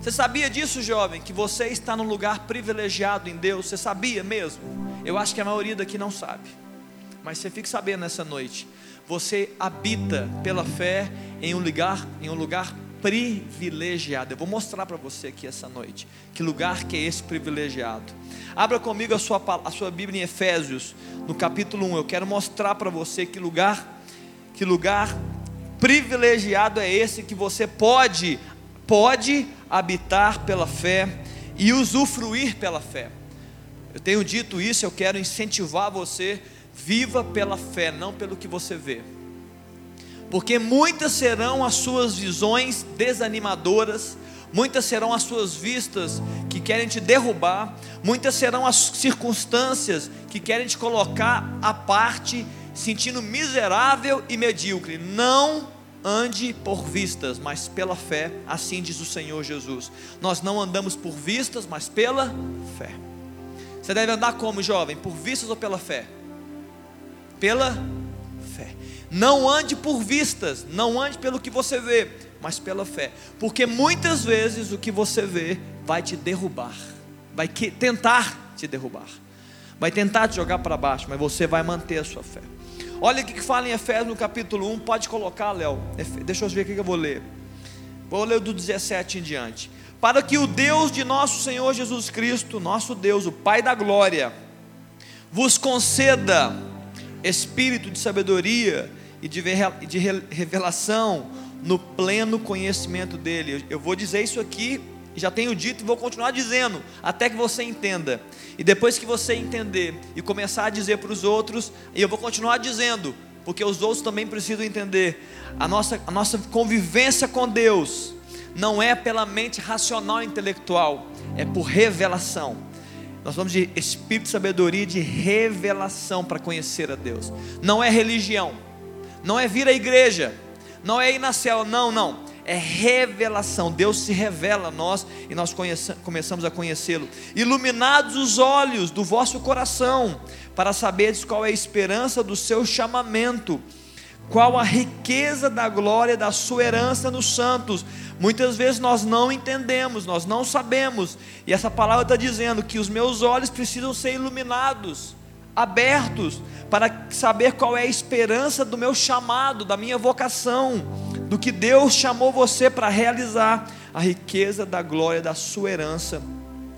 Você sabia disso, jovem? Que você está num lugar privilegiado em Deus? Você sabia mesmo? Eu acho que a maioria daqui não sabe. Mas você fica sabendo nessa noite. Você habita pela fé em um lugar, em um lugar privilegiado. Eu vou mostrar para você aqui essa noite que lugar que é esse privilegiado. Abra comigo a sua, a sua Bíblia em Efésios, no capítulo 1. Eu quero mostrar para você que lugar, que lugar privilegiado é esse que você pode, pode habitar pela fé e usufruir pela fé. Eu tenho dito isso, eu quero incentivar você, viva pela fé, não pelo que você vê porque muitas serão as suas visões desanimadoras, muitas serão as suas vistas que querem te derrubar, muitas serão as circunstâncias que querem te colocar à parte, sentindo miserável e medíocre. Não ande por vistas, mas pela fé, assim diz o Senhor Jesus. Nós não andamos por vistas, mas pela fé. Você deve andar como jovem? Por vistas ou pela fé? Pela não ande por vistas, não ande pelo que você vê, mas pela fé. Porque muitas vezes o que você vê vai te derrubar, vai tentar te derrubar, vai tentar te jogar para baixo, mas você vai manter a sua fé. Olha o que fala em Efésios no capítulo 1, pode colocar, Léo. Deixa eu ver o que eu vou ler. Vou ler do 17 em diante. Para que o Deus de nosso Senhor Jesus Cristo, nosso Deus, o Pai da glória, vos conceda espírito de sabedoria e de, de revelação no pleno conhecimento dele. Eu vou dizer isso aqui, já tenho dito e vou continuar dizendo, até que você entenda. E depois que você entender e começar a dizer para os outros, e eu vou continuar dizendo, porque os outros também precisam entender. A nossa, a nossa convivência com Deus não é pela mente racional e intelectual, é por revelação. Nós vamos de espírito de sabedoria, de revelação para conhecer a Deus. Não é religião não é vir à igreja, não é ir na cela, não, não. É revelação. Deus se revela a nós e nós começamos a conhecê-lo. Iluminados os olhos do vosso coração, para saberes qual é a esperança do seu chamamento, qual a riqueza da glória da sua herança nos santos. Muitas vezes nós não entendemos, nós não sabemos, e essa palavra está dizendo que os meus olhos precisam ser iluminados, abertos, para saber qual é a esperança do meu chamado, da minha vocação, do que Deus chamou você para realizar, a riqueza da glória da sua herança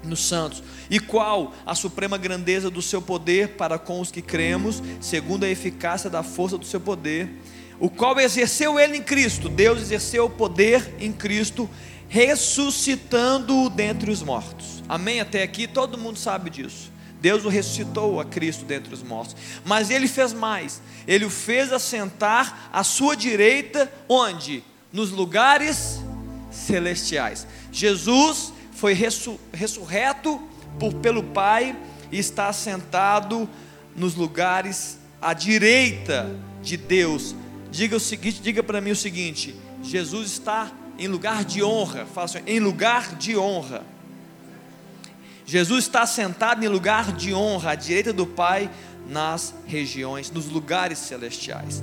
nos santos, e qual a suprema grandeza do seu poder para com os que cremos, segundo a eficácia da força do seu poder, o qual exerceu ele em Cristo, Deus exerceu o poder em Cristo, ressuscitando-o dentre os mortos. Amém? Até aqui todo mundo sabe disso. Deus o ressuscitou a Cristo dentre os mortos. Mas ele fez mais. Ele o fez assentar à sua direita, onde? Nos lugares celestiais. Jesus foi ressurreto por, pelo Pai e está assentado nos lugares à direita de Deus. Diga o seguinte, diga para mim o seguinte: Jesus está em lugar de honra. Fala assim, em lugar de honra. Jesus está sentado em lugar de honra à direita do Pai nas regiões, nos lugares celestiais.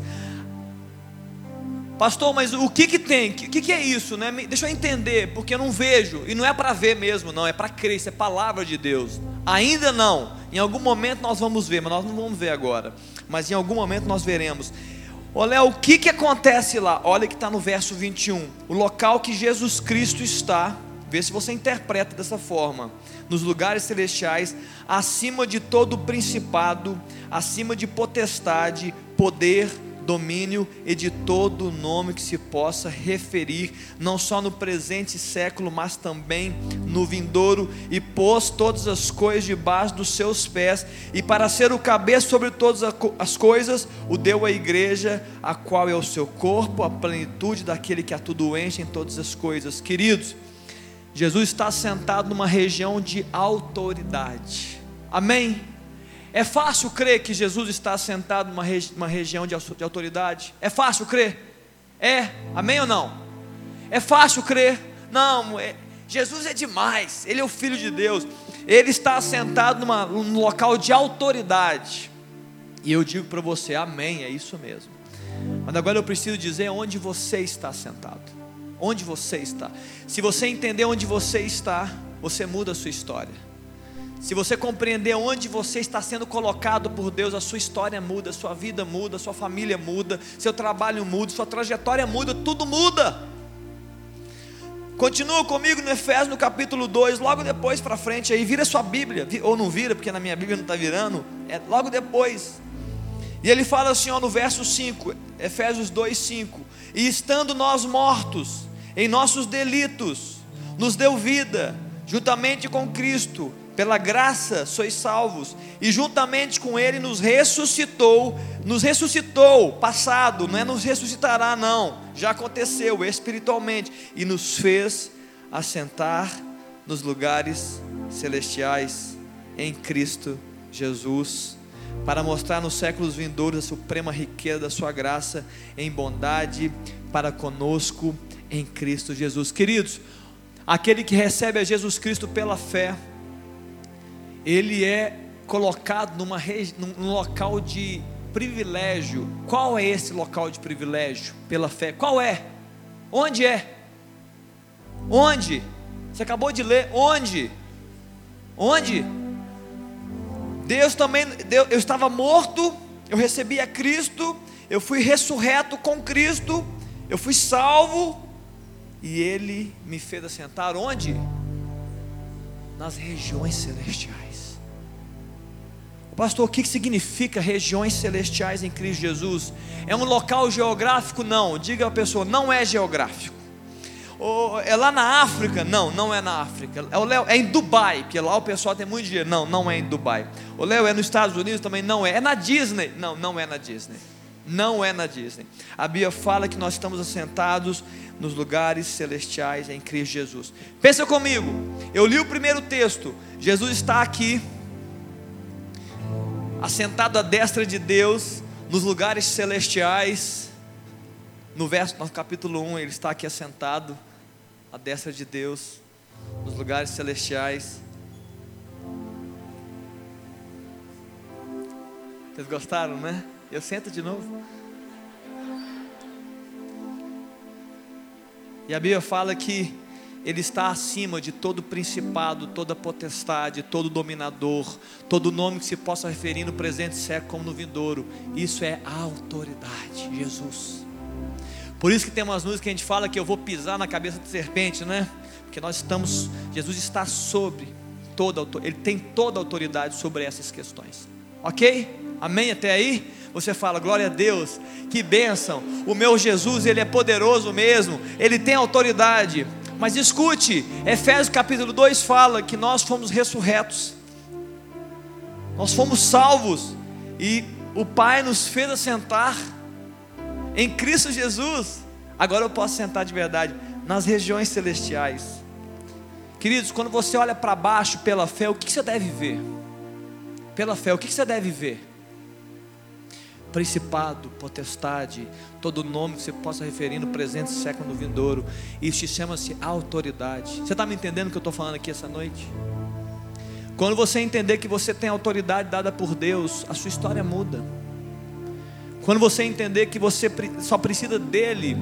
Pastor, mas o que que tem? O que, que é isso, né? Deixa eu entender, porque eu não vejo e não é para ver mesmo, não é para crer. Isso é palavra de Deus. Ainda não. Em algum momento nós vamos ver, mas nós não vamos ver agora. Mas em algum momento nós veremos. Olha, o que que acontece lá? Olha que está no verso 21. O local que Jesus Cristo está. Vê se você interpreta dessa forma nos lugares celestiais, acima de todo principado, acima de potestade, poder, domínio e de todo nome que se possa referir, não só no presente século, mas também no vindouro, e pôs todas as coisas debaixo dos seus pés, e para ser o cabeça sobre todas as coisas, o deu à igreja, a qual é o seu corpo, a plenitude daquele que a tudo enche em todas as coisas. Queridos, Jesus está sentado numa região de autoridade. Amém? É fácil crer que Jesus está sentado numa, regi região de, de autoridade? É fácil crer? É? Amém ou não? É fácil crer? Não, é, Jesus é demais, Ele é o Filho de Deus, Ele está sentado numa, num local de autoridade. E eu digo para você, amém, é isso mesmo. Mas agora eu preciso dizer onde você está sentado. Onde você está. Se você entender onde você está, você muda a sua história. Se você compreender onde você está sendo colocado por Deus, a sua história muda, a sua vida muda, a sua família muda, seu trabalho muda, sua trajetória muda, tudo muda. Continua comigo no Efésios no capítulo 2, logo depois para frente aí, vira sua Bíblia, ou não vira, porque na minha Bíblia não está virando, é logo depois. E ele fala assim ó, no verso 5, Efésios 2, 5: E estando nós mortos em nossos delitos, nos deu vida, juntamente com Cristo pela graça sois salvos, e juntamente com Ele nos ressuscitou, nos ressuscitou, passado, não é nos ressuscitará, não, já aconteceu espiritualmente, e nos fez assentar nos lugares celestiais em Cristo Jesus, para mostrar nos séculos vindouros a suprema riqueza da Sua graça em bondade para conosco em Cristo Jesus. Queridos, aquele que recebe a Jesus Cristo pela fé, ele é colocado numa, num local de privilégio. Qual é esse local de privilégio? Pela fé. Qual é? Onde é? Onde? Você acabou de ler. Onde? Onde? Deus também, Deus, eu estava morto, eu recebi a Cristo, eu fui ressurreto com Cristo, eu fui salvo, e Ele me fez assentar onde? Nas regiões celestiais. Pastor, o que significa regiões celestiais em Cristo Jesus? É um local geográfico? Não. Diga a pessoa, não é geográfico. é lá na África? Não, não é na África. É, Léo, é em Dubai, porque lá o pessoal tem muito dinheiro. Não, não é em Dubai. O Léo é nos Estados Unidos também? Não é. É na Disney? Não, não é na Disney. Não é na Disney. A Bíblia fala que nós estamos assentados nos lugares celestiais em Cristo Jesus. Pensa comigo. Eu li o primeiro texto. Jesus está aqui assentado à destra de Deus, nos lugares celestiais. No verso, no capítulo 1, ele está aqui assentado à destra de Deus, nos lugares celestiais. Vocês gostaram, né? Eu sento de novo. E a Bíblia fala que ele está acima de todo principado, toda potestade, todo dominador, todo nome que se possa referir no presente século como no vindouro. Isso é autoridade, Jesus. Por isso que tem umas músicas que a gente fala que eu vou pisar na cabeça de serpente, né? Porque nós estamos, Jesus está sobre toda, ele tem toda a autoridade sobre essas questões. Ok? Amém até aí? Você fala, glória a Deus, que bênção. O meu Jesus, ele é poderoso mesmo, ele tem autoridade. Mas escute, Efésios capítulo 2 fala que nós fomos ressurretos, nós fomos salvos, e o Pai nos fez assentar em Cristo Jesus. Agora eu posso sentar de verdade nas regiões celestiais. Queridos, quando você olha para baixo pela fé, o que você deve ver? Pela fé, o que você deve ver? Principado, potestade, todo nome que você possa referir no presente século no vindouro. Isso chama-se autoridade. Você está me entendendo o que eu estou falando aqui essa noite? Quando você entender que você tem autoridade dada por Deus, a sua história muda. Quando você entender que você só precisa dele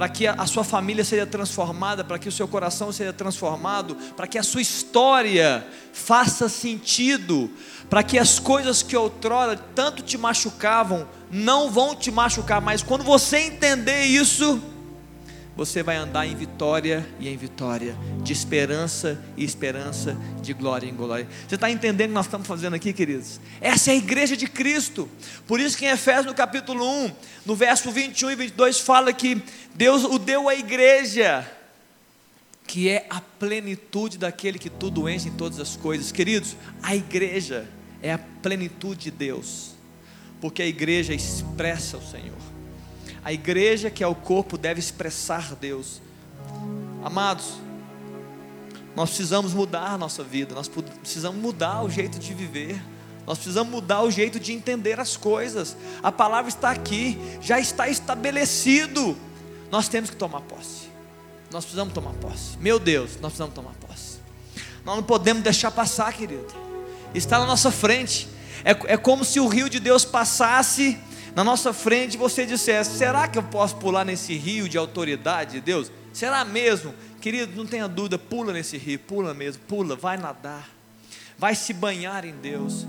para que a sua família seja transformada, para que o seu coração seja transformado, para que a sua história faça sentido, para que as coisas que outrora tanto te machucavam não vão te machucar mais. Quando você entender isso, você vai andar em vitória e em vitória, de esperança e esperança, de glória em glória. Você está entendendo o que nós estamos fazendo aqui, queridos? Essa é a igreja de Cristo. Por isso que em Efésios, no capítulo 1, no verso 21 e 22, fala que Deus o deu à igreja, que é a plenitude daquele que tudo enche em todas as coisas. Queridos, a igreja é a plenitude de Deus, porque a igreja expressa o Senhor. A igreja, que é o corpo, deve expressar Deus. Amados, nós precisamos mudar a nossa vida, nós precisamos mudar o jeito de viver, nós precisamos mudar o jeito de entender as coisas. A palavra está aqui, já está estabelecido. Nós temos que tomar posse. Nós precisamos tomar posse. Meu Deus, nós precisamos tomar posse. Nós não podemos deixar passar, querido. Está na nossa frente. É, é como se o rio de Deus passasse na nossa frente você dissesse: será que eu posso pular nesse rio de autoridade de Deus? Será mesmo? Querido, não tenha dúvida, pula nesse rio, pula mesmo, pula, vai nadar, vai se banhar em Deus,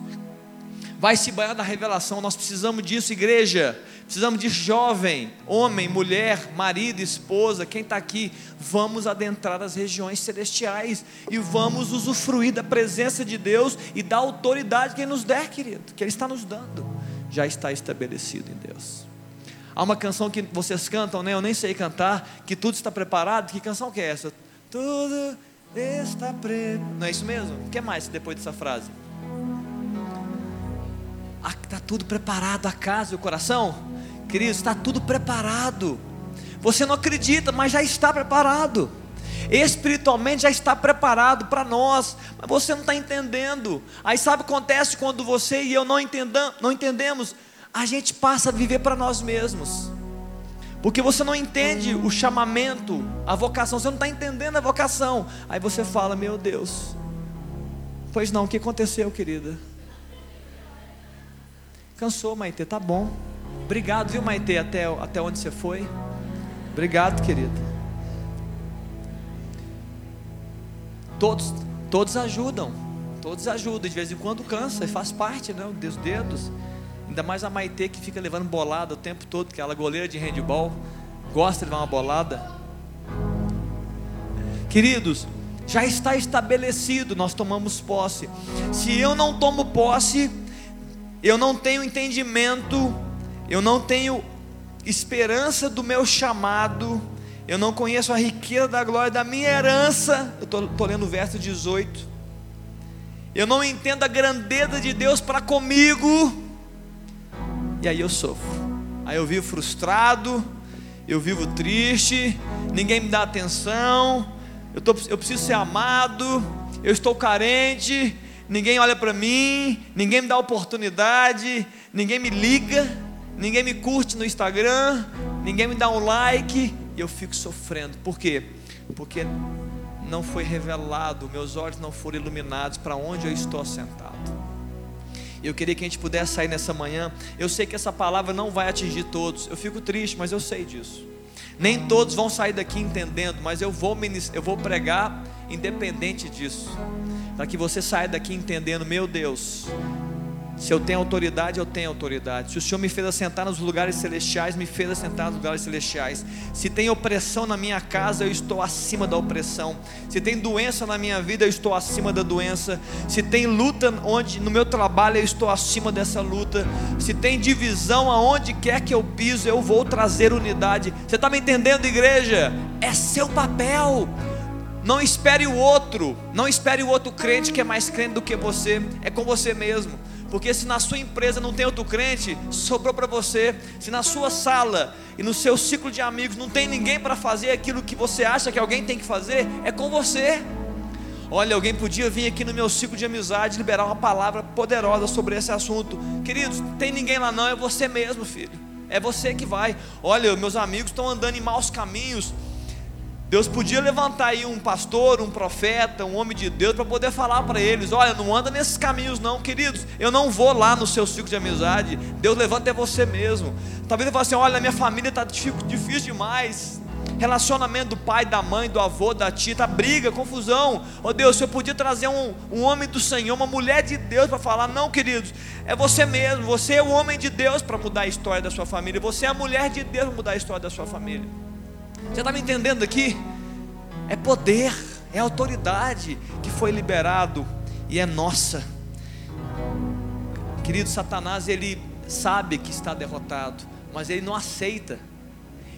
vai se banhar na revelação. Nós precisamos disso, igreja. Precisamos de jovem, homem, mulher, marido, esposa, quem está aqui. Vamos adentrar as regiões celestiais e vamos usufruir da presença de Deus e da autoridade que Ele nos der, querido, que Ele está nos dando. Já está estabelecido em Deus. Há uma canção que vocês cantam, né? Eu nem sei cantar, que tudo está preparado. Que canção que é essa? Tudo está preparado. Não é isso mesmo? O que mais depois dessa frase? Está tudo preparado a casa e o coração? Queridos, está tudo preparado. Você não acredita, mas já está preparado. Espiritualmente já está preparado para nós, mas você não está entendendo. Aí sabe o que acontece quando você e eu não, entendam, não entendemos? A gente passa a viver para nós mesmos. Porque você não entende o chamamento, a vocação, você não está entendendo a vocação. Aí você fala, meu Deus. Pois não, o que aconteceu, querida? Cansou, Maite, tá bom. Obrigado, viu, Maite, até, até onde você foi. Obrigado, querida. Todos, todos ajudam. Todos ajudam. De vez em quando cansa, faz parte, né? Dos dedos. Ainda mais a Maite que fica levando bolada o tempo todo, que ela é goleira de handball, gosta de levar uma bolada. Queridos, já está estabelecido, nós tomamos posse. Se eu não tomo posse, eu não tenho entendimento eu não tenho esperança do meu chamado, eu não conheço a riqueza da glória da minha herança. Eu estou lendo o verso 18. Eu não entendo a grandeza de Deus para comigo. E aí eu sofro. Aí eu vivo frustrado, eu vivo triste, ninguém me dá atenção, eu, tô, eu preciso ser amado, eu estou carente, ninguém olha para mim, ninguém me dá oportunidade, ninguém me liga ninguém me curte no Instagram, ninguém me dá um like, e eu fico sofrendo. Por quê? Porque não foi revelado, meus olhos não foram iluminados para onde eu estou sentado. Eu queria que a gente pudesse sair nessa manhã. Eu sei que essa palavra não vai atingir todos. Eu fico triste, mas eu sei disso. Nem todos vão sair daqui entendendo, mas eu vou, eu vou pregar independente disso. Para que você saia daqui entendendo, meu Deus, se eu tenho autoridade, eu tenho autoridade. Se o Senhor me fez assentar nos lugares celestiais, me fez assentar nos lugares celestiais. Se tem opressão na minha casa, eu estou acima da opressão. Se tem doença na minha vida, eu estou acima da doença. Se tem luta onde no meu trabalho, eu estou acima dessa luta. Se tem divisão aonde quer que eu piso, eu vou trazer unidade. Você está me entendendo, igreja? É seu papel. Não espere o outro, não espere o outro crente que é mais crente do que você, é com você mesmo. Porque se na sua empresa não tem outro crente, sobrou para você. Se na sua sala e no seu ciclo de amigos não tem ninguém para fazer aquilo que você acha que alguém tem que fazer, é com você. Olha, alguém podia vir aqui no meu ciclo de amizade liberar uma palavra poderosa sobre esse assunto. Queridos, tem ninguém lá não, é você mesmo, filho. É você que vai. Olha, meus amigos estão andando em maus caminhos Deus podia levantar aí um pastor, um profeta, um homem de Deus para poder falar para eles: olha, não anda nesses caminhos, não, queridos. Eu não vou lá no seu ciclo de amizade. Deus levanta é você mesmo. Talvez ele fale assim: olha, minha família está difícil demais. Relacionamento do pai, da mãe, do avô, da tia, tá briga, confusão. Oh Deus, eu podia trazer um, um homem do Senhor, uma mulher de Deus para falar, não, queridos, é você mesmo, você é o homem de Deus para mudar a história da sua família, você é a mulher de Deus para mudar a história da sua família. Você está me entendendo aqui? É poder, é autoridade que foi liberado e é nossa. Querido Satanás, ele sabe que está derrotado, mas ele não aceita.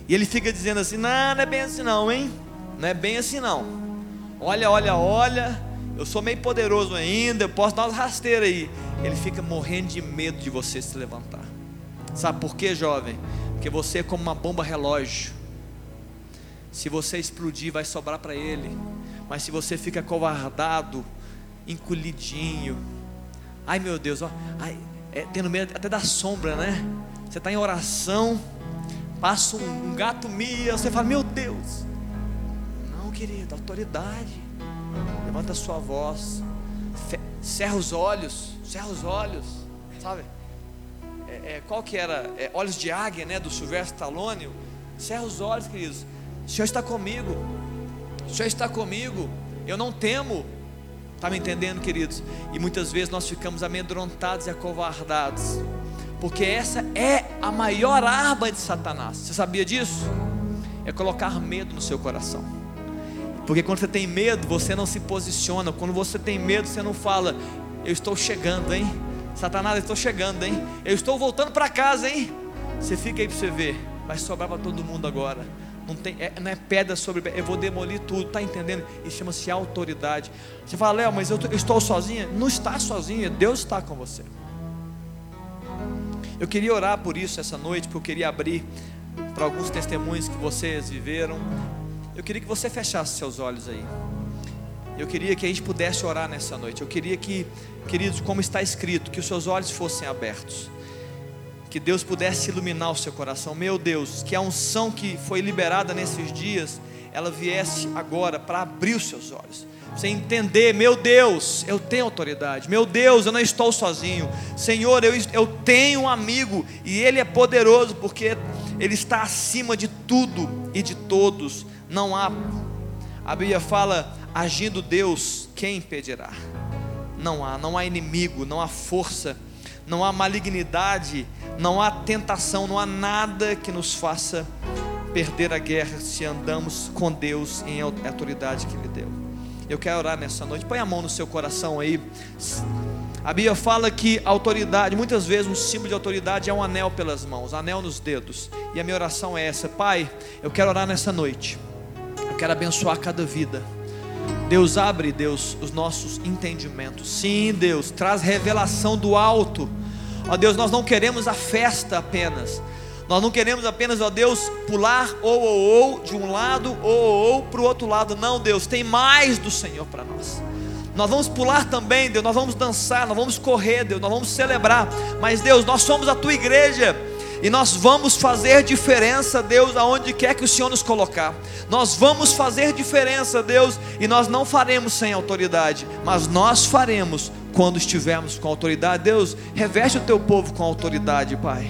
E ele fica dizendo assim: não, não é bem assim não, hein? Não é bem assim não. Olha, olha, olha, eu sou meio poderoso ainda, eu posso dar umas rasteiras aí. Ele fica morrendo de medo de você se levantar. Sabe por quê, jovem? Porque você é como uma bomba relógio. Se você explodir, vai sobrar para ele. Mas se você fica covardado, encolhidinho, ai meu Deus, ó, ai, é, tendo medo até da sombra, né? Você está em oração, passa um, um gato mia, você fala, meu Deus. Não, querido, autoridade. Levanta a sua voz, cerra os olhos, cerra os olhos, sabe? É, é, qual que era? É, olhos de águia, né? Do Silvestre Stallone. Cerra os olhos, queridos O Senhor está comigo. O Senhor está comigo. Eu não temo. Está me entendendo, queridos? E muitas vezes nós ficamos amedrontados e acovardados. Porque essa é a maior arma de Satanás. Você sabia disso? É colocar medo no seu coração. Porque quando você tem medo, você não se posiciona. Quando você tem medo, você não fala, eu estou chegando, hein? Satanás, eu estou chegando, hein? Eu estou voltando para casa, hein? Você fica aí para você ver. Vai sobrar para todo mundo agora. Não, tem, é, não é pedra sobre pedra. Eu vou demolir tudo, tá entendendo? Isso chama-se autoridade. Você fala, Léo, mas eu, eu estou sozinha? Não está sozinha, Deus está com você. Eu queria orar por isso essa noite, porque eu queria abrir para alguns testemunhos que vocês viveram. Eu queria que você fechasse seus olhos aí. Eu queria que a gente pudesse orar nessa noite. Eu queria que, queridos, como está escrito, que os seus olhos fossem abertos. Que Deus pudesse iluminar o seu coração. Meu Deus, que a unção que foi liberada nesses dias, ela viesse agora para abrir os seus olhos. Você entender, meu Deus, eu tenho autoridade. Meu Deus, eu não estou sozinho. Senhor, eu, eu tenho um imigo e ele é poderoso porque ele está acima de tudo e de todos. Não há. A Bíblia fala agindo Deus, quem impedirá? Não há, não há inimigo, não há força, não há malignidade, não há tentação, não há nada que nos faça perder a guerra se andamos com Deus em autoridade que Ele deu. Eu quero orar nessa noite. Põe a mão no seu coração aí. A Bíblia fala que autoridade, muitas vezes um símbolo de autoridade é um anel pelas mãos, anel nos dedos. E a minha oração é essa: Pai, eu quero orar nessa noite. Eu quero abençoar cada vida. Deus abre, Deus, os nossos entendimentos. Sim, Deus, traz revelação do alto. Ó Deus, nós não queremos a festa apenas. Nós não queremos apenas, ó Deus, pular ou ou ou de um lado ou ou, para o outro lado. Não, Deus, tem mais do Senhor para nós. Nós vamos pular também, Deus, nós vamos dançar, nós vamos correr, Deus, nós vamos celebrar. Mas Deus, nós somos a tua igreja. E nós vamos fazer diferença, Deus, aonde quer que o Senhor nos colocar. Nós vamos fazer diferença, Deus, e nós não faremos sem autoridade, mas nós faremos quando estivermos com autoridade. Deus, reveste o teu povo com autoridade, Pai.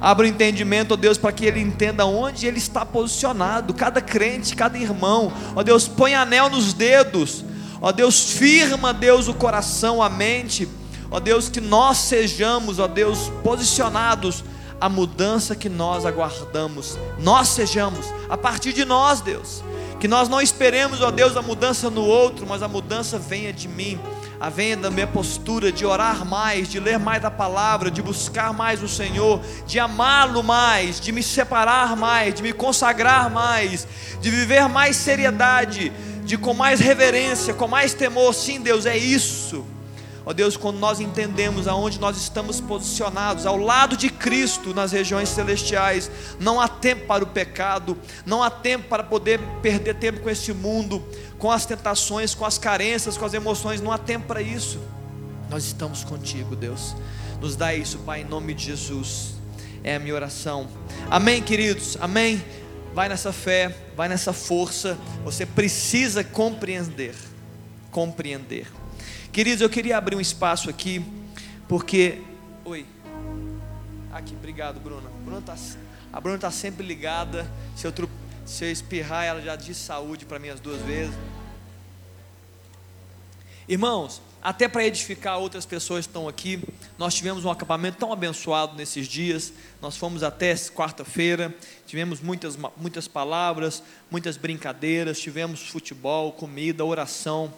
Abra o entendimento, ó Deus, para que ele entenda onde ele está posicionado. Cada crente, cada irmão, ó Deus, põe anel nos dedos. Ó Deus, firma, Deus, o coração, a mente. Ó Deus, que nós sejamos, ó Deus, posicionados a mudança que nós aguardamos, nós sejamos, a partir de nós, Deus, que nós não esperemos, ó Deus, a mudança no outro, mas a mudança venha de mim, a venha da minha postura de orar mais, de ler mais a palavra, de buscar mais o Senhor, de amá-lo mais, de me separar mais, de me consagrar mais, de viver mais seriedade, de com mais reverência, com mais temor. Sim, Deus, é isso Ó oh Deus, quando nós entendemos aonde nós estamos posicionados, ao lado de Cristo nas regiões celestiais, não há tempo para o pecado, não há tempo para poder perder tempo com esse mundo, com as tentações, com as carências, com as emoções, não há tempo para isso. Nós estamos contigo, Deus. Nos dá isso, Pai, em nome de Jesus. É a minha oração. Amém, queridos. Amém. Vai nessa fé, vai nessa força. Você precisa compreender. Compreender. Queridos, eu queria abrir um espaço aqui, porque. Oi. Aqui, obrigado, Bruna. Bruna tá, a Bruna está sempre ligada. Se eu, se eu espirrar, ela já diz saúde para mim as duas vezes. Irmãos, até para edificar outras pessoas que estão aqui, nós tivemos um acampamento tão abençoado nesses dias. Nós fomos até quarta-feira, tivemos muitas, muitas palavras, muitas brincadeiras, tivemos futebol, comida, oração,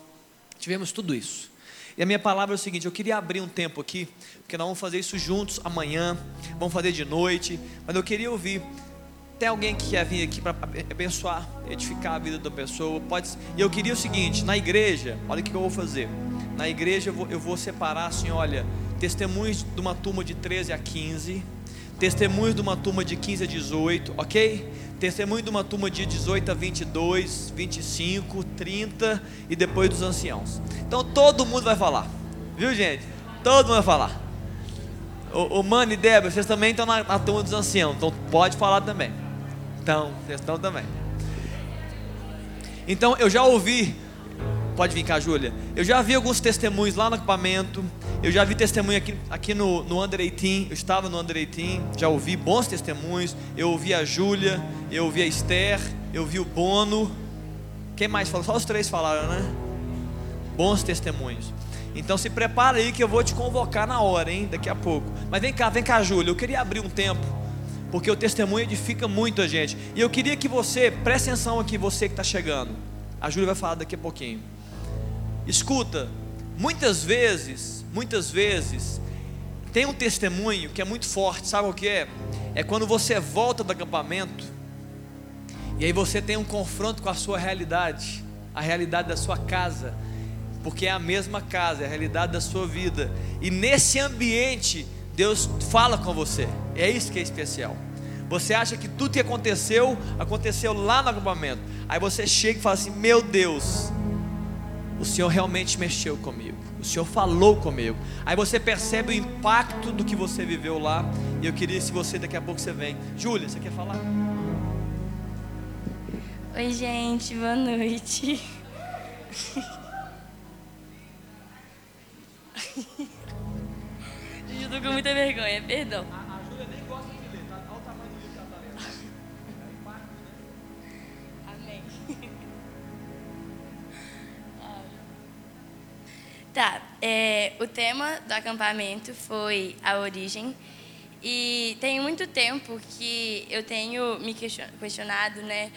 tivemos tudo isso. E a minha palavra é o seguinte: eu queria abrir um tempo aqui, porque nós vamos fazer isso juntos amanhã, vamos fazer de noite, mas eu queria ouvir. Tem alguém que quer vir aqui para abençoar, edificar a vida da pessoa? Pode. E eu queria o seguinte: na igreja, olha o que eu vou fazer. Na igreja eu vou, eu vou separar assim: olha, testemunhos de uma turma de 13 a 15, testemunhos de uma turma de 15 a 18, ok? Testemunho de uma turma de 18 a 22, 25, 30 e depois dos anciãos. Então todo mundo vai falar, viu gente? Todo mundo vai falar. O, o Mano e Débora, vocês também estão na, na turma dos anciãos, então pode falar também. Então, vocês estão também. Então eu já ouvi Pode vir cá, Júlia. Eu já vi alguns testemunhos lá no acampamento. Eu já vi testemunho aqui, aqui no, no Under 18. Eu estava no Under 18. Já ouvi bons testemunhos. Eu ouvi a Júlia. Eu ouvi a Esther. eu vi o Bono. Quem mais falou? Só os três falaram, né? Bons testemunhos. Então se prepara aí que eu vou te convocar na hora, hein? Daqui a pouco. Mas vem cá, vem cá, Júlio. Eu queria abrir um tempo, porque o testemunho edifica muito a gente. E eu queria que você, preste atenção aqui, você que está chegando. A Júlia vai falar daqui a pouquinho. Escuta, muitas vezes, muitas vezes, tem um testemunho que é muito forte, sabe o que é? É quando você volta do acampamento e aí você tem um confronto com a sua realidade, a realidade da sua casa, porque é a mesma casa, é a realidade da sua vida. E nesse ambiente, Deus fala com você. É isso que é especial. Você acha que tudo que aconteceu, aconteceu lá no acampamento. Aí você chega e fala assim: Meu Deus, o Senhor realmente mexeu comigo. O Senhor falou comigo. Aí você percebe o impacto do que você viveu lá. E eu queria, se você daqui a pouco você vem. Júlia, você quer falar? Oi, gente, boa noite. Tô com muita vergonha, perdão. Tá, é, o tema do acampamento foi a origem. E tem muito tempo que eu tenho me questionado, né?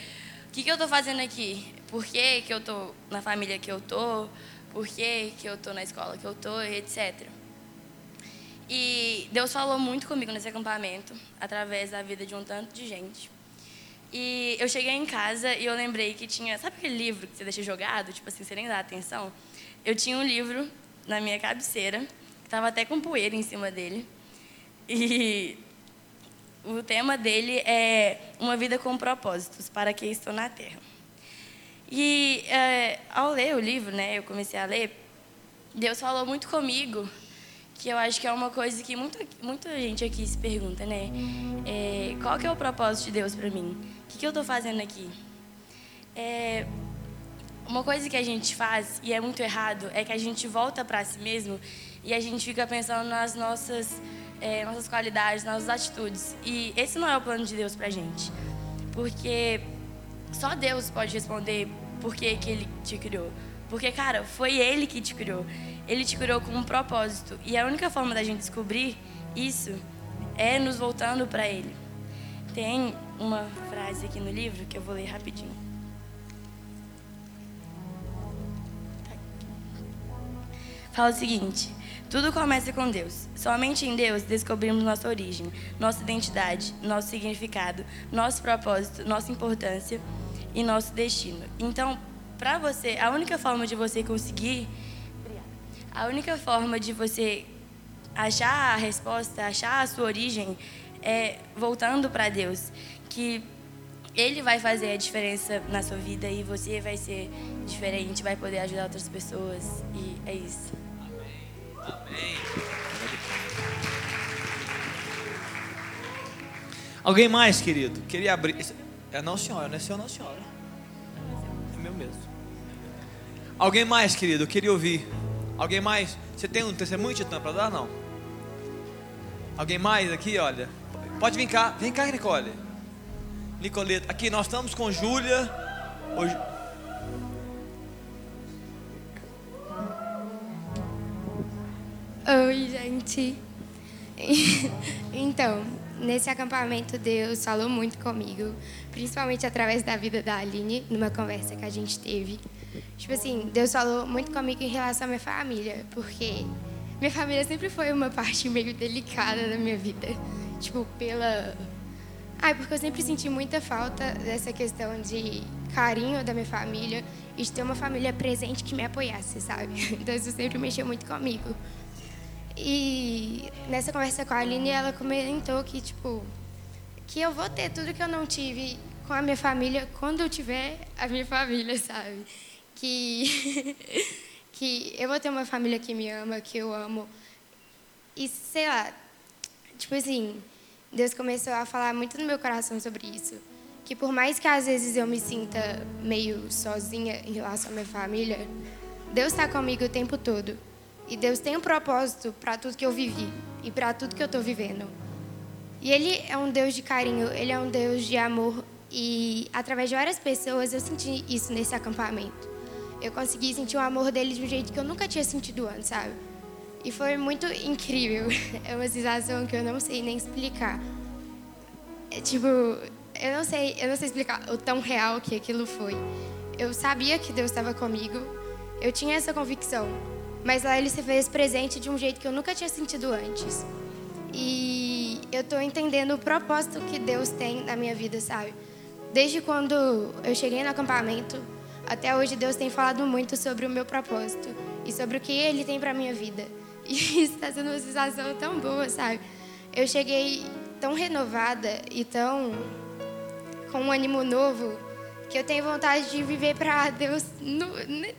O que, que eu estou fazendo aqui? Por que, que eu estou na família que eu estou? Por que, que eu estou na escola que eu estou? Etc. E Deus falou muito comigo nesse acampamento, através da vida de um tanto de gente. E eu cheguei em casa e eu lembrei que tinha, sabe aquele livro que você deixa jogado, tipo assim, você nem dá atenção? Eu tinha um livro na minha cabeceira, que estava até com poeira em cima dele. E o tema dele é Uma Vida com Propósitos, para que estou na Terra. E é, ao ler o livro, né, eu comecei a ler, Deus falou muito comigo que eu acho que é uma coisa que muita, muita gente aqui se pergunta, né? É, qual que é o propósito de Deus para mim? O que, que eu estou fazendo aqui? É, uma coisa que a gente faz, e é muito errado, é que a gente volta para si mesmo e a gente fica pensando nas nossas, é, nossas qualidades, nas nossas atitudes. E esse não é o plano de Deus para a gente. Porque só Deus pode responder por que, que Ele te criou. Porque, cara, foi Ele que te criou. Ele te criou com um propósito. E a única forma da gente descobrir isso é nos voltando para Ele. Tem uma frase aqui no livro que eu vou ler rapidinho. Fala o seguinte: tudo começa com Deus. Somente em Deus descobrimos nossa origem, nossa identidade, nosso significado, nosso propósito, nossa importância e nosso destino. Então, para você, a única forma de você conseguir a única forma de você achar a resposta, achar a sua origem, é voltando para Deus, que Ele vai fazer a diferença na sua vida e você vai ser diferente, vai poder ajudar outras pessoas e é isso. Amém. Alguém mais, querido? Queria abrir. É não, senhora, não é seu, não, senhora. É meu mesmo. Alguém mais, querido? Queria ouvir. Alguém mais? Você tem um testemunho, Titã, para dar? Não. Alguém mais aqui, olha? Pode vir cá. Vem cá, Nicole. Nicoleta. Aqui, nós estamos com Júlia. Hoje... Oi, gente. Então, nesse acampamento Deus falou muito comigo, principalmente através da vida da Aline, numa conversa que a gente teve. Tipo assim, Deus falou muito comigo em relação à minha família, porque minha família sempre foi uma parte meio delicada da minha vida. Tipo, pela. Ai, porque eu sempre senti muita falta dessa questão de carinho da minha família e de ter uma família presente que me apoiasse, sabe? Então isso sempre mexeu muito comigo. E nessa conversa com a Aline, ela comentou que, tipo, que eu vou ter tudo que eu não tive com a minha família quando eu tiver a minha família, sabe? que, que eu vou ter uma família que me ama, que eu amo. E sei lá, tipo assim, Deus começou a falar muito no meu coração sobre isso. Que por mais que às vezes eu me sinta meio sozinha em relação à minha família, Deus está comigo o tempo todo. E Deus tem um propósito para tudo que eu vivi e para tudo que eu estou vivendo. E Ele é um Deus de carinho, Ele é um Deus de amor E através de várias pessoas eu senti isso nesse acampamento. Eu consegui sentir o amor dele de um jeito que eu nunca tinha sentido antes, sabe? E foi muito incrível. É uma sensação que eu não sei nem explicar. É, tipo, eu não sei, eu não sei explicar o tão real que aquilo foi. Eu sabia que Deus estava comigo. Eu tinha essa convicção. Mas lá ele se fez presente de um jeito que eu nunca tinha sentido antes. E eu estou entendendo o propósito que Deus tem na minha vida, sabe? Desde quando eu cheguei no acampamento, até hoje Deus tem falado muito sobre o meu propósito e sobre o que Ele tem para minha vida. E está sendo uma sensação tão boa, sabe? Eu cheguei tão renovada e tão com um ânimo novo que eu tenho vontade de viver para Deus, no,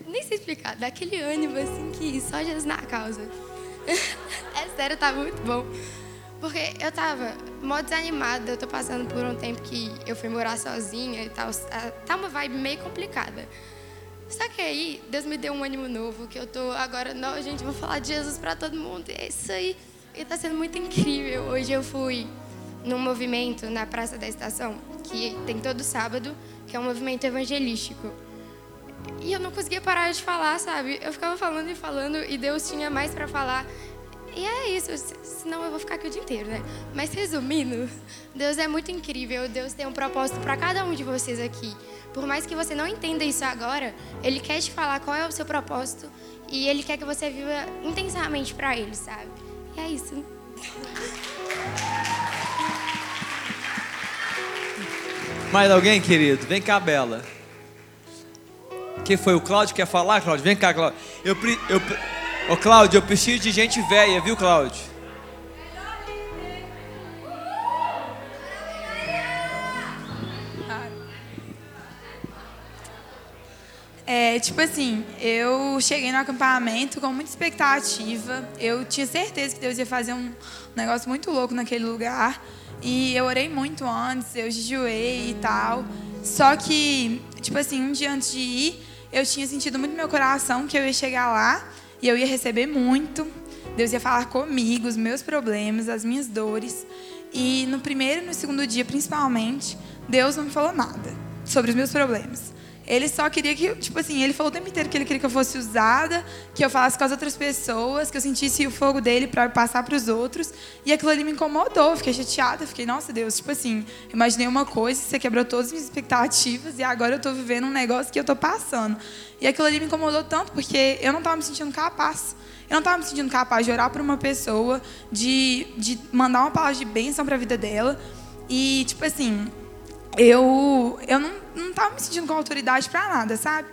nem sei explicar, daquele ânimo assim que só Jesus na causa. é sério, tá muito bom. Porque eu tava mó desanimada, eu tô passando por um tempo que eu fui morar sozinha e tal. Tá uma vibe meio complicada. Só que aí, Deus me deu um ânimo novo, que eu tô agora, não, gente, vou falar de Jesus para todo mundo. É isso aí. E tá sendo muito incrível. Hoje eu fui num movimento na Praça da Estação, que tem todo sábado, que é um movimento evangelístico. E eu não conseguia parar de falar, sabe? Eu ficava falando e falando e Deus tinha mais para falar. E é isso, senão eu vou ficar aqui o dia inteiro, né? Mas resumindo, Deus é muito incrível, Deus tem um propósito para cada um de vocês aqui. Por mais que você não entenda isso agora, Ele quer te falar qual é o seu propósito e Ele quer que você viva intensamente para Ele, sabe? E é isso. Mais alguém, querido? Vem cá, Bela. Quem foi o Cláudio? Quer falar, Cláudio? Vem cá, Cláudio. Eu, eu, Ô Cláudio, eu preciso de gente velha, viu, Cláudio? É, tipo assim, eu cheguei no acampamento com muita expectativa. Eu tinha certeza que Deus ia fazer um negócio muito louco naquele lugar. E eu orei muito antes, eu jejuei e tal. Só que, tipo assim, um dia antes de ir, eu tinha sentido muito no meu coração que eu ia chegar lá e eu ia receber muito. Deus ia falar comigo, os meus problemas, as minhas dores. E no primeiro e no segundo dia, principalmente, Deus não me falou nada sobre os meus problemas. Ele só queria que, tipo assim, ele falou o tempo inteiro que ele queria que eu fosse usada, que eu falasse com as outras pessoas, que eu sentisse o fogo dele para passar para os outros. E aquilo ali me incomodou, fiquei chateada, fiquei, nossa Deus, tipo assim, imaginei uma coisa, você quebrou todas as minhas expectativas e agora eu estou vivendo um negócio que eu estou passando. E aquilo ali me incomodou tanto porque eu não estava me sentindo capaz. Eu não estava me sentindo capaz de orar por uma pessoa, de, de mandar uma palavra de bênção para a vida dela. E, tipo assim, eu, eu não, não tava me sentindo com autoridade para nada, sabe?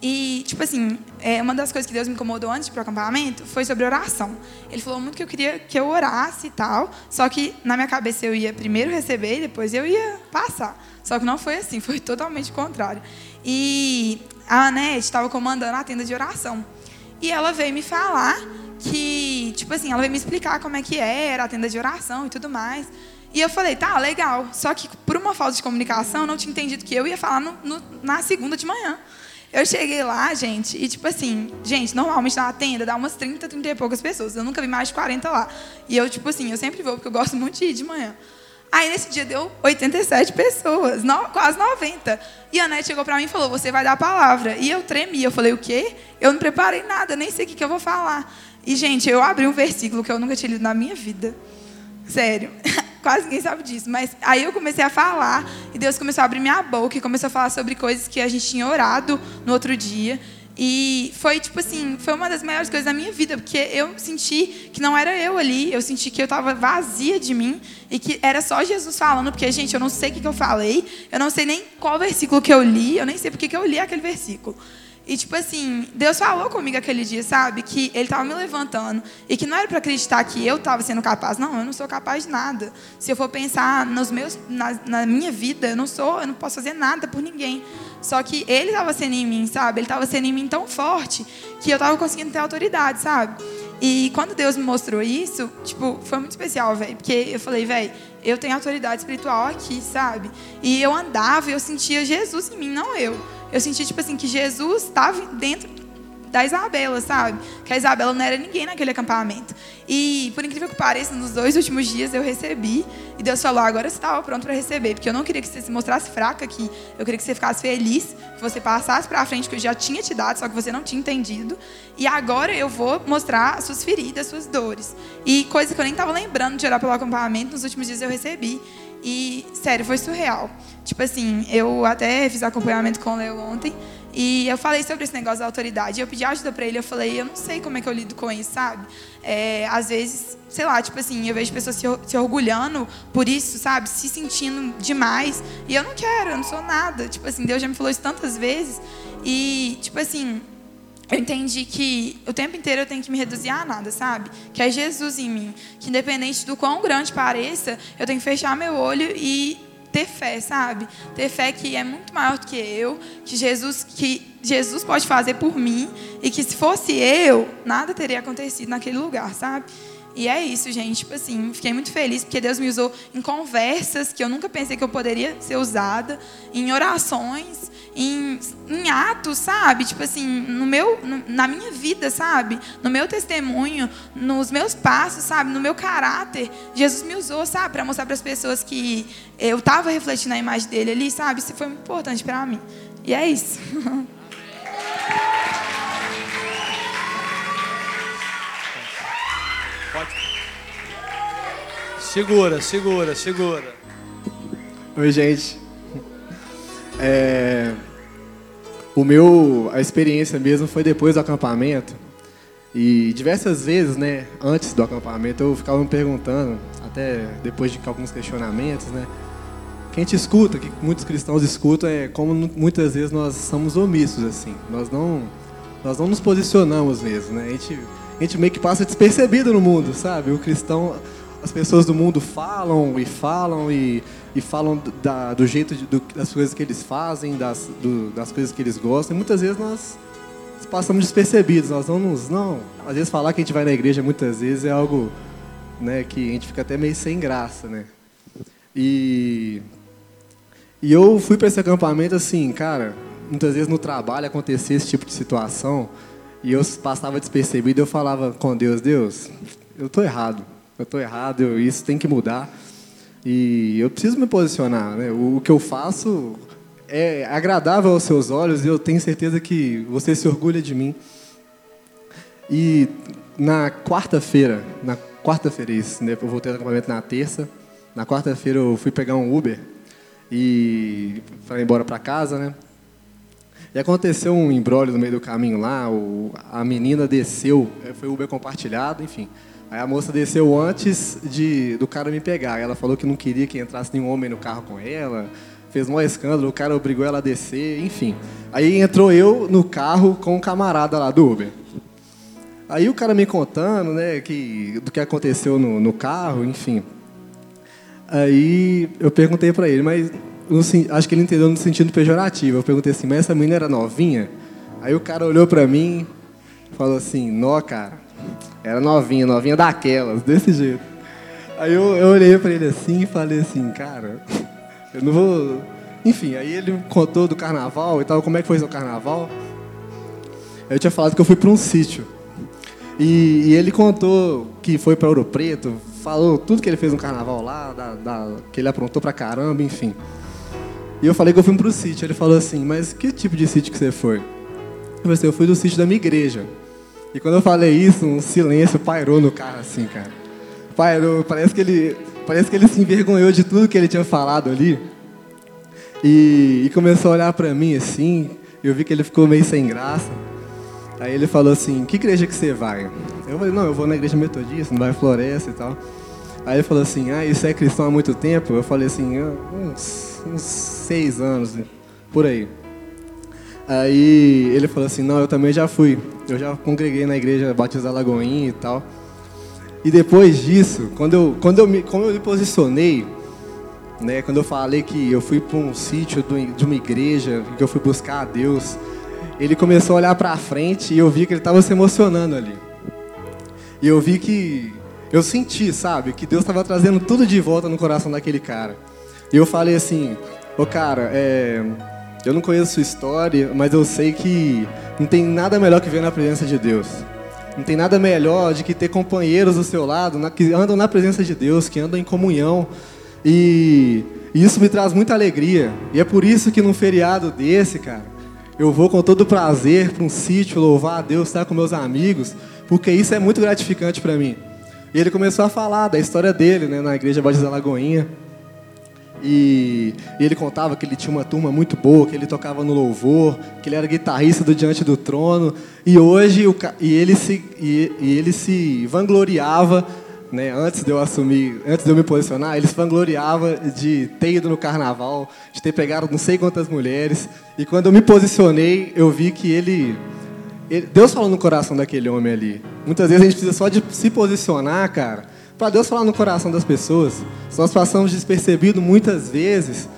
E, tipo assim, é, uma das coisas que Deus me incomodou antes de pro acampamento foi sobre oração. Ele falou muito que eu queria que eu orasse e tal, só que na minha cabeça eu ia primeiro receber e depois eu ia passar. Só que não foi assim, foi totalmente contrário. E a Anete estava comandando a tenda de oração. E ela veio me falar que, tipo assim, ela veio me explicar como é que era a tenda de oração e tudo mais. E eu falei, tá, legal. Só que por uma falta de comunicação, eu não tinha entendido que eu ia falar no, no, na segunda de manhã. Eu cheguei lá, gente, e tipo assim, gente, normalmente na tenda dá umas 30, 30 e poucas pessoas. Eu nunca vi mais de 40 lá. E eu, tipo assim, eu sempre vou, porque eu gosto muito de ir de manhã. Aí nesse dia deu 87 pessoas, no, quase 90. E a Anete chegou pra mim e falou: Você vai dar a palavra. E eu tremi. Eu falei: O quê? Eu não preparei nada, nem sei o que, que eu vou falar. E, gente, eu abri um versículo que eu nunca tinha lido na minha vida. Sério. Quase ninguém sabe disso. Mas aí eu comecei a falar e Deus começou a abrir minha boca e começou a falar sobre coisas que a gente tinha orado no outro dia. E foi tipo assim, foi uma das maiores coisas da minha vida, porque eu senti que não era eu ali, eu senti que eu estava vazia de mim e que era só Jesus falando, porque, gente, eu não sei o que, eu falei, eu não sei nem qual versículo que eu li, eu nem sei porque que eu li aquele versículo. E, tipo assim, Deus falou comigo aquele dia, sabe? Que Ele estava me levantando. E que não era para acreditar que eu estava sendo capaz. Não, eu não sou capaz de nada. Se eu for pensar nos meus, na, na minha vida, eu não sou, eu não posso fazer nada por ninguém. Só que Ele estava sendo em mim, sabe? Ele estava sendo em mim tão forte que eu estava conseguindo ter autoridade, sabe? E quando Deus me mostrou isso, tipo, foi muito especial, velho. Porque eu falei, velho, eu tenho autoridade espiritual aqui, sabe? E eu andava e eu sentia Jesus em mim, não eu. Eu senti, tipo assim, que Jesus estava dentro, da Isabela, sabe? Que a Isabela não era ninguém naquele acampamento. E, por incrível que pareça, nos dois últimos dias eu recebi. E Deus falou: agora você estava pronto para receber. Porque eu não queria que você se mostrasse fraca aqui. Eu queria que você ficasse feliz, que você passasse para frente, que eu já tinha te dado, só que você não tinha entendido. E agora eu vou mostrar as suas feridas, as suas dores. E coisa que eu nem estava lembrando de orar pelo acampamento, nos últimos dias eu recebi. E, sério, foi surreal. Tipo assim, eu até fiz acompanhamento com o Leo ontem. E eu falei sobre esse negócio da autoridade. Eu pedi ajuda para ele. Eu falei, eu não sei como é que eu lido com isso, sabe? É, às vezes, sei lá, tipo assim, eu vejo pessoas se, se orgulhando por isso, sabe? Se sentindo demais. E eu não quero, eu não sou nada. Tipo assim, Deus já me falou isso tantas vezes. E, tipo assim, eu entendi que o tempo inteiro eu tenho que me reduzir a nada, sabe? Que é Jesus em mim. Que independente do quão grande pareça, eu tenho que fechar meu olho e ter fé, sabe? Ter fé que é muito maior do que eu, que Jesus, que Jesus pode fazer por mim e que se fosse eu, nada teria acontecido naquele lugar, sabe? E é isso, gente. Tipo assim, fiquei muito feliz porque Deus me usou em conversas que eu nunca pensei que eu poderia ser usada, em orações, em, em atos, sabe? Tipo assim, no meu, no, na minha vida, sabe? No meu testemunho, nos meus passos, sabe? No meu caráter. Jesus me usou, sabe? Para mostrar para as pessoas que eu estava refletindo a imagem dele ali, sabe? Isso foi muito importante para mim. E é isso. Pode. Segura, segura, segura. Oi, gente. É, o meu, a experiência mesmo foi depois do acampamento. E diversas vezes, né, antes do acampamento, eu ficava me perguntando, até depois de alguns questionamentos, né, que a gente escuta, que muitos cristãos escutam, é como muitas vezes nós somos omissos, assim. Nós não, nós não nos posicionamos mesmo, né? A gente, a gente meio que passa despercebido no mundo, sabe? O cristão, as pessoas do mundo falam e falam e e falam da, do jeito de, do, das coisas que eles fazem, das, do, das coisas que eles gostam. E muitas vezes nós passamos despercebidos, nós não nos. Não, às vezes falar que a gente vai na igreja muitas vezes é algo né, que a gente fica até meio sem graça, né? E, e eu fui para esse acampamento assim, cara, muitas vezes no trabalho acontecia esse tipo de situação e eu passava despercebido eu falava com Deus, Deus, eu tô errado, eu tô errado, eu, isso tem que mudar. E eu preciso me posicionar. Né? O, o que eu faço é agradável aos seus olhos e eu tenho certeza que você se orgulha de mim. E na quarta-feira, na quarta-feira isso, né? eu voltei do acampamento na terça. Na quarta-feira eu fui pegar um Uber e para embora para casa, né? E aconteceu um embrólio no meio do caminho lá, o, a menina desceu, foi Uber compartilhado, enfim. Aí a moça desceu antes de, do cara me pegar. Ela falou que não queria que entrasse nenhum homem no carro com ela. Fez um escândalo, o cara obrigou ela a descer, enfim. Aí entrou eu no carro com um camarada lá do Uber. Aí o cara me contando, né, que, do que aconteceu no, no carro, enfim. Aí eu perguntei para ele, mas no, acho que ele entendeu no sentido pejorativo. Eu perguntei assim, mas essa menina era novinha? Aí o cara olhou para mim, falou assim, nó, cara, era novinha, novinha daquelas, desse jeito. Aí eu, eu olhei para ele assim e falei assim, cara, eu não vou. Enfim, aí ele contou do carnaval e tal, como é que foi seu carnaval. Eu tinha falado que eu fui para um sítio. E, e, ele contou que foi para Ouro Preto, falou tudo que ele fez no carnaval lá, da, da, que ele aprontou pra caramba, enfim. E eu falei que eu fui para o sítio. Ele falou assim, mas que tipo de sítio que você foi? Eu falei assim, eu fui do sítio da minha igreja. E quando eu falei isso, um silêncio pairou no carro, assim, cara. Pairou, parece que ele, parece que ele se envergonhou de tudo que ele tinha falado ali. E, e começou a olhar para mim assim. Eu vi que ele ficou meio sem graça. Aí ele falou assim: Que igreja que você vai? Eu falei: Não, eu vou na igreja metodista, não vai floresta e tal. Aí ele falou assim: Ah, isso é cristão há muito tempo? Eu falei assim: uns, uns seis anos, por aí. Aí ele falou assim: Não, eu também já fui. Eu já congreguei na igreja Batista Lagoinha e tal. E depois disso, quando eu, quando eu, me, quando eu me posicionei, né, quando eu falei que eu fui para um sítio de uma igreja, que eu fui buscar a Deus, ele começou a olhar para frente e eu vi que ele estava se emocionando ali. E eu vi que eu senti, sabe, que Deus estava trazendo tudo de volta no coração daquele cara. E eu falei assim: "Ô cara, é, Eu não conheço sua história, mas eu sei que não tem nada melhor que ver na presença de Deus. Não tem nada melhor de que ter companheiros do seu lado, que andam na presença de Deus, que andam em comunhão. E, e isso me traz muita alegria. E é por isso que num feriado desse, cara, eu vou com todo prazer para um sítio louvar a Deus, estar com meus amigos, porque isso é muito gratificante para mim. E ele começou a falar da história dele né, na Igreja Batista Lagoinha. E, e, ele contava que ele tinha uma turma muito boa, que ele tocava no louvor, que ele era guitarrista do Diante do Trono. E hoje o, e ele, se, e, e ele se vangloriava, né, antes de eu assumir, antes de eu me posicionar, ele se vangloriava de ter ido no carnaval, de ter pegado não sei quantas mulheres. E quando eu me posicionei, eu vi que ele, ele Deus falou no coração daquele homem ali. Muitas vezes a gente precisa só de se posicionar, cara para Deus falar no coração das pessoas. Se nós passamos despercebido muitas vezes,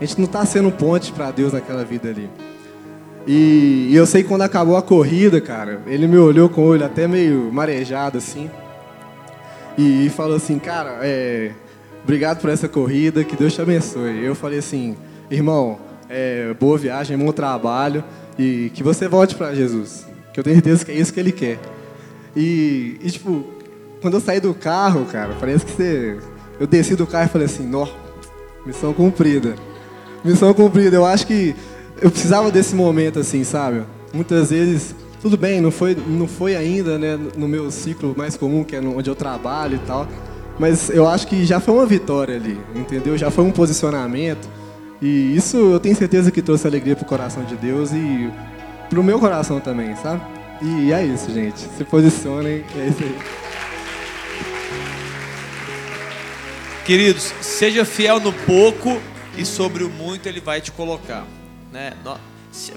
a gente não está sendo ponte para Deus naquela vida ali. E, e, eu sei que quando acabou a corrida, cara, ele me olhou com o olho até meio marejado assim. E, e falou assim, cara, é, obrigado por essa corrida, que Deus te abençoe. Eu falei assim, irmão, é, boa viagem, bom trabalho e que você volte para Jesus. Que eu tenho certeza que é isso que ele quer. E, e tipo, quando eu saí do carro, cara, parece que você. Eu desci do carro e falei assim, missão cumprida. Missão cumprida. Eu acho que eu precisava desse momento, assim, sabe? Muitas vezes, tudo bem, não foi, não foi ainda, né, no meu ciclo mais comum, que é onde eu trabalho e tal. Mas eu acho que já foi uma vitória ali, entendeu? Já foi um posicionamento. E isso eu tenho certeza que trouxe alegria pro coração de Deus e pro meu coração também, sabe? E é isso, gente. Se posicionem, é isso aí. Queridos, seja fiel no pouco e sobre o muito ele vai te colocar, né?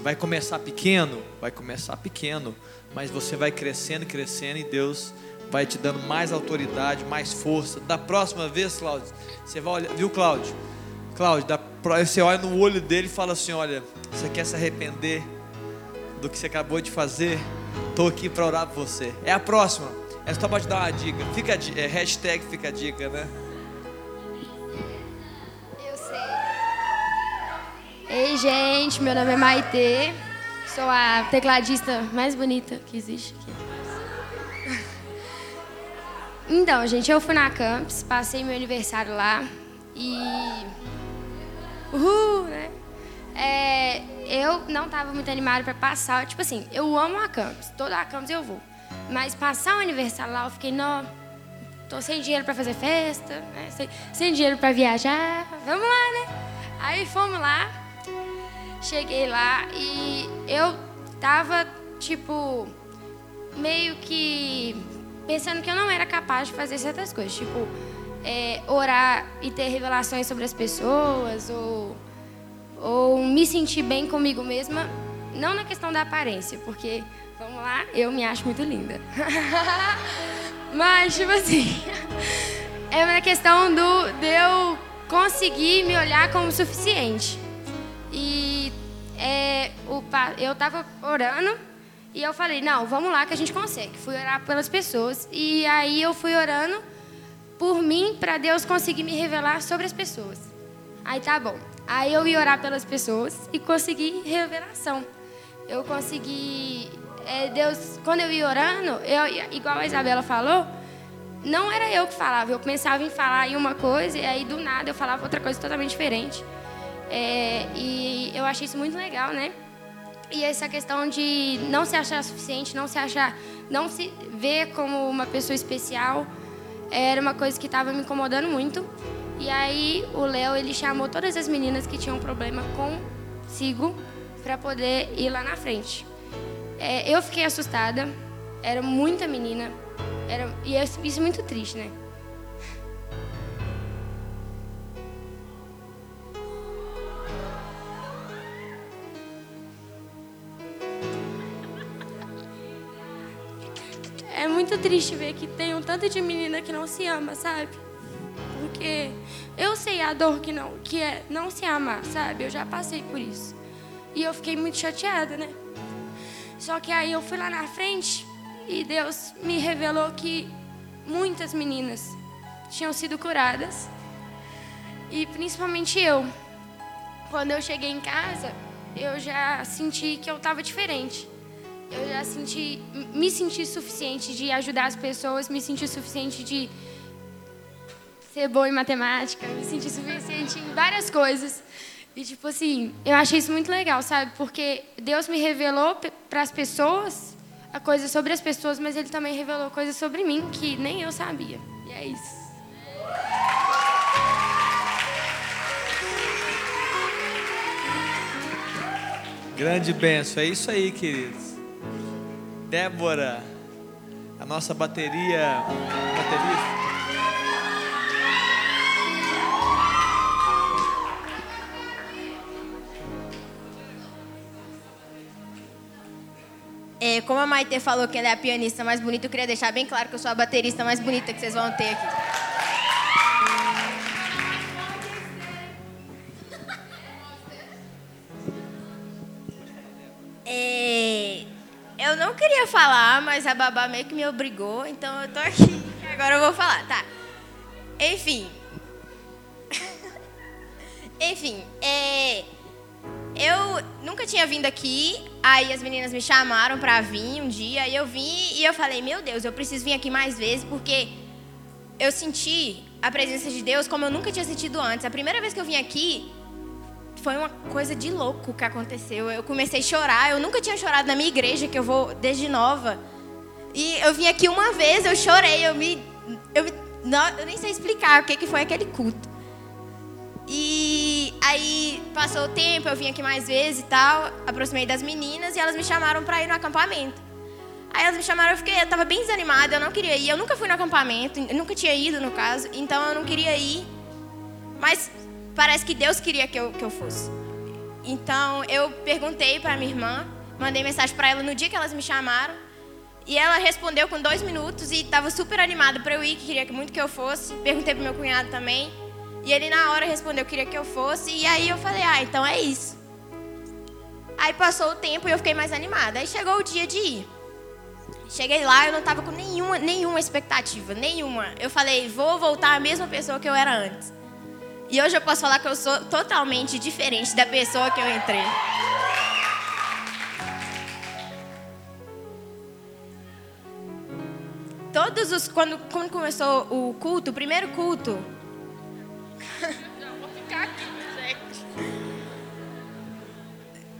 Vai começar pequeno, vai começar pequeno, mas você vai crescendo, crescendo e Deus vai te dando mais autoridade, mais força. Da próxima vez, Cláudio, você vai olhar, viu, Cláudio? Cláudio, você olha no olho dele e fala assim: olha, você quer se arrepender do que você acabou de fazer? Estou aqui para orar por você. É a próxima. É só para te dar uma dica. Fica é, hashtag fica a dica, né? Ei, gente, meu nome é Maitê. Sou a tecladista mais bonita que existe aqui. Então, gente, eu fui na Campus, passei meu aniversário lá e. Uhul, né? É, eu não estava muito animada para passar. Tipo assim, eu amo a Campus, toda a Campus eu vou. Mas passar o aniversário lá, eu fiquei, não, tô sem dinheiro para fazer festa, né? sem, sem dinheiro para viajar, vamos lá, né? Aí fomos lá, Cheguei lá e eu tava, tipo, meio que pensando que eu não era capaz de fazer certas coisas. Tipo, é, orar e ter revelações sobre as pessoas, ou, ou me sentir bem comigo mesma. Não na questão da aparência, porque, vamos lá, eu me acho muito linda. Mas, tipo assim, é na questão do, de eu conseguir me olhar como suficiente. E é, o, eu estava orando e eu falei, não, vamos lá que a gente consegue. Fui orar pelas pessoas e aí eu fui orando por mim para Deus conseguir me revelar sobre as pessoas. Aí tá bom. Aí eu ia orar pelas pessoas e consegui revelação. Eu consegui. É, Deus, quando eu ia orando, eu, igual a Isabela falou, não era eu que falava. Eu começava em falar em uma coisa e aí do nada eu falava outra coisa totalmente diferente. É, e eu achei isso muito legal, né? E essa questão de não se achar suficiente, não se achar, não se ver como uma pessoa especial, era uma coisa que estava me incomodando muito. E aí o Léo ele chamou todas as meninas que tinham problema consigo para poder ir lá na frente. É, eu fiquei assustada, era muita menina, era, e isso é muito triste, né? Muito triste ver que tem um tanto de menina que não se ama, sabe? Porque eu sei a dor que não, que é não se amar, sabe? Eu já passei por isso. E eu fiquei muito chateada, né? Só que aí eu fui lá na frente e Deus me revelou que muitas meninas tinham sido curadas. E principalmente eu. Quando eu cheguei em casa, eu já senti que eu estava diferente. Eu já senti, me senti suficiente de ajudar as pessoas, me senti suficiente de ser boa em matemática, me senti suficiente em várias coisas. E tipo assim, eu achei isso muito legal, sabe? Porque Deus me revelou para as pessoas a coisa sobre as pessoas, mas ele também revelou coisas sobre mim que nem eu sabia. E é isso. Grande benção, é isso aí, queridos. Débora, a nossa bateria, baterista. É, como a Maite falou que ela é a pianista mais bonita, eu queria deixar bem claro que eu sou a baterista mais bonita que vocês vão ter aqui. É, eu não queria falar, mas a babá meio que me obrigou, então eu tô aqui. Agora eu vou falar, tá? Enfim. Enfim, é, eu nunca tinha vindo aqui, aí as meninas me chamaram pra vir um dia, e eu vim e eu falei, meu Deus, eu preciso vir aqui mais vezes, porque eu senti a presença de Deus como eu nunca tinha sentido antes. A primeira vez que eu vim aqui, foi uma coisa de louco que aconteceu. Eu comecei a chorar, eu nunca tinha chorado na minha igreja, que eu vou desde nova. E eu vim aqui uma vez, eu chorei, eu me. Eu, me, não, eu nem sei explicar o que, que foi aquele culto. E aí passou o tempo, eu vim aqui mais vezes e tal, aproximei das meninas e elas me chamaram para ir no acampamento. Aí elas me chamaram, eu fiquei, eu tava bem desanimada, eu não queria ir, eu nunca fui no acampamento, nunca tinha ido no caso, então eu não queria ir. Mas parece que Deus queria que eu, que eu fosse. Então eu perguntei para minha irmã, mandei mensagem para ela no dia que elas me chamaram. E ela respondeu com dois minutos e estava super animada para eu ir, que queria muito que eu fosse. Perguntei pro meu cunhado também. E ele na hora respondeu que queria que eu fosse. E aí eu falei, ah, então é isso. Aí passou o tempo e eu fiquei mais animada. Aí chegou o dia de ir. Cheguei lá, eu não estava com nenhuma, nenhuma expectativa, nenhuma. Eu falei, vou voltar a mesma pessoa que eu era antes. E hoje eu posso falar que eu sou totalmente diferente da pessoa que eu entrei. Todos os. Quando, quando começou o culto, o primeiro culto,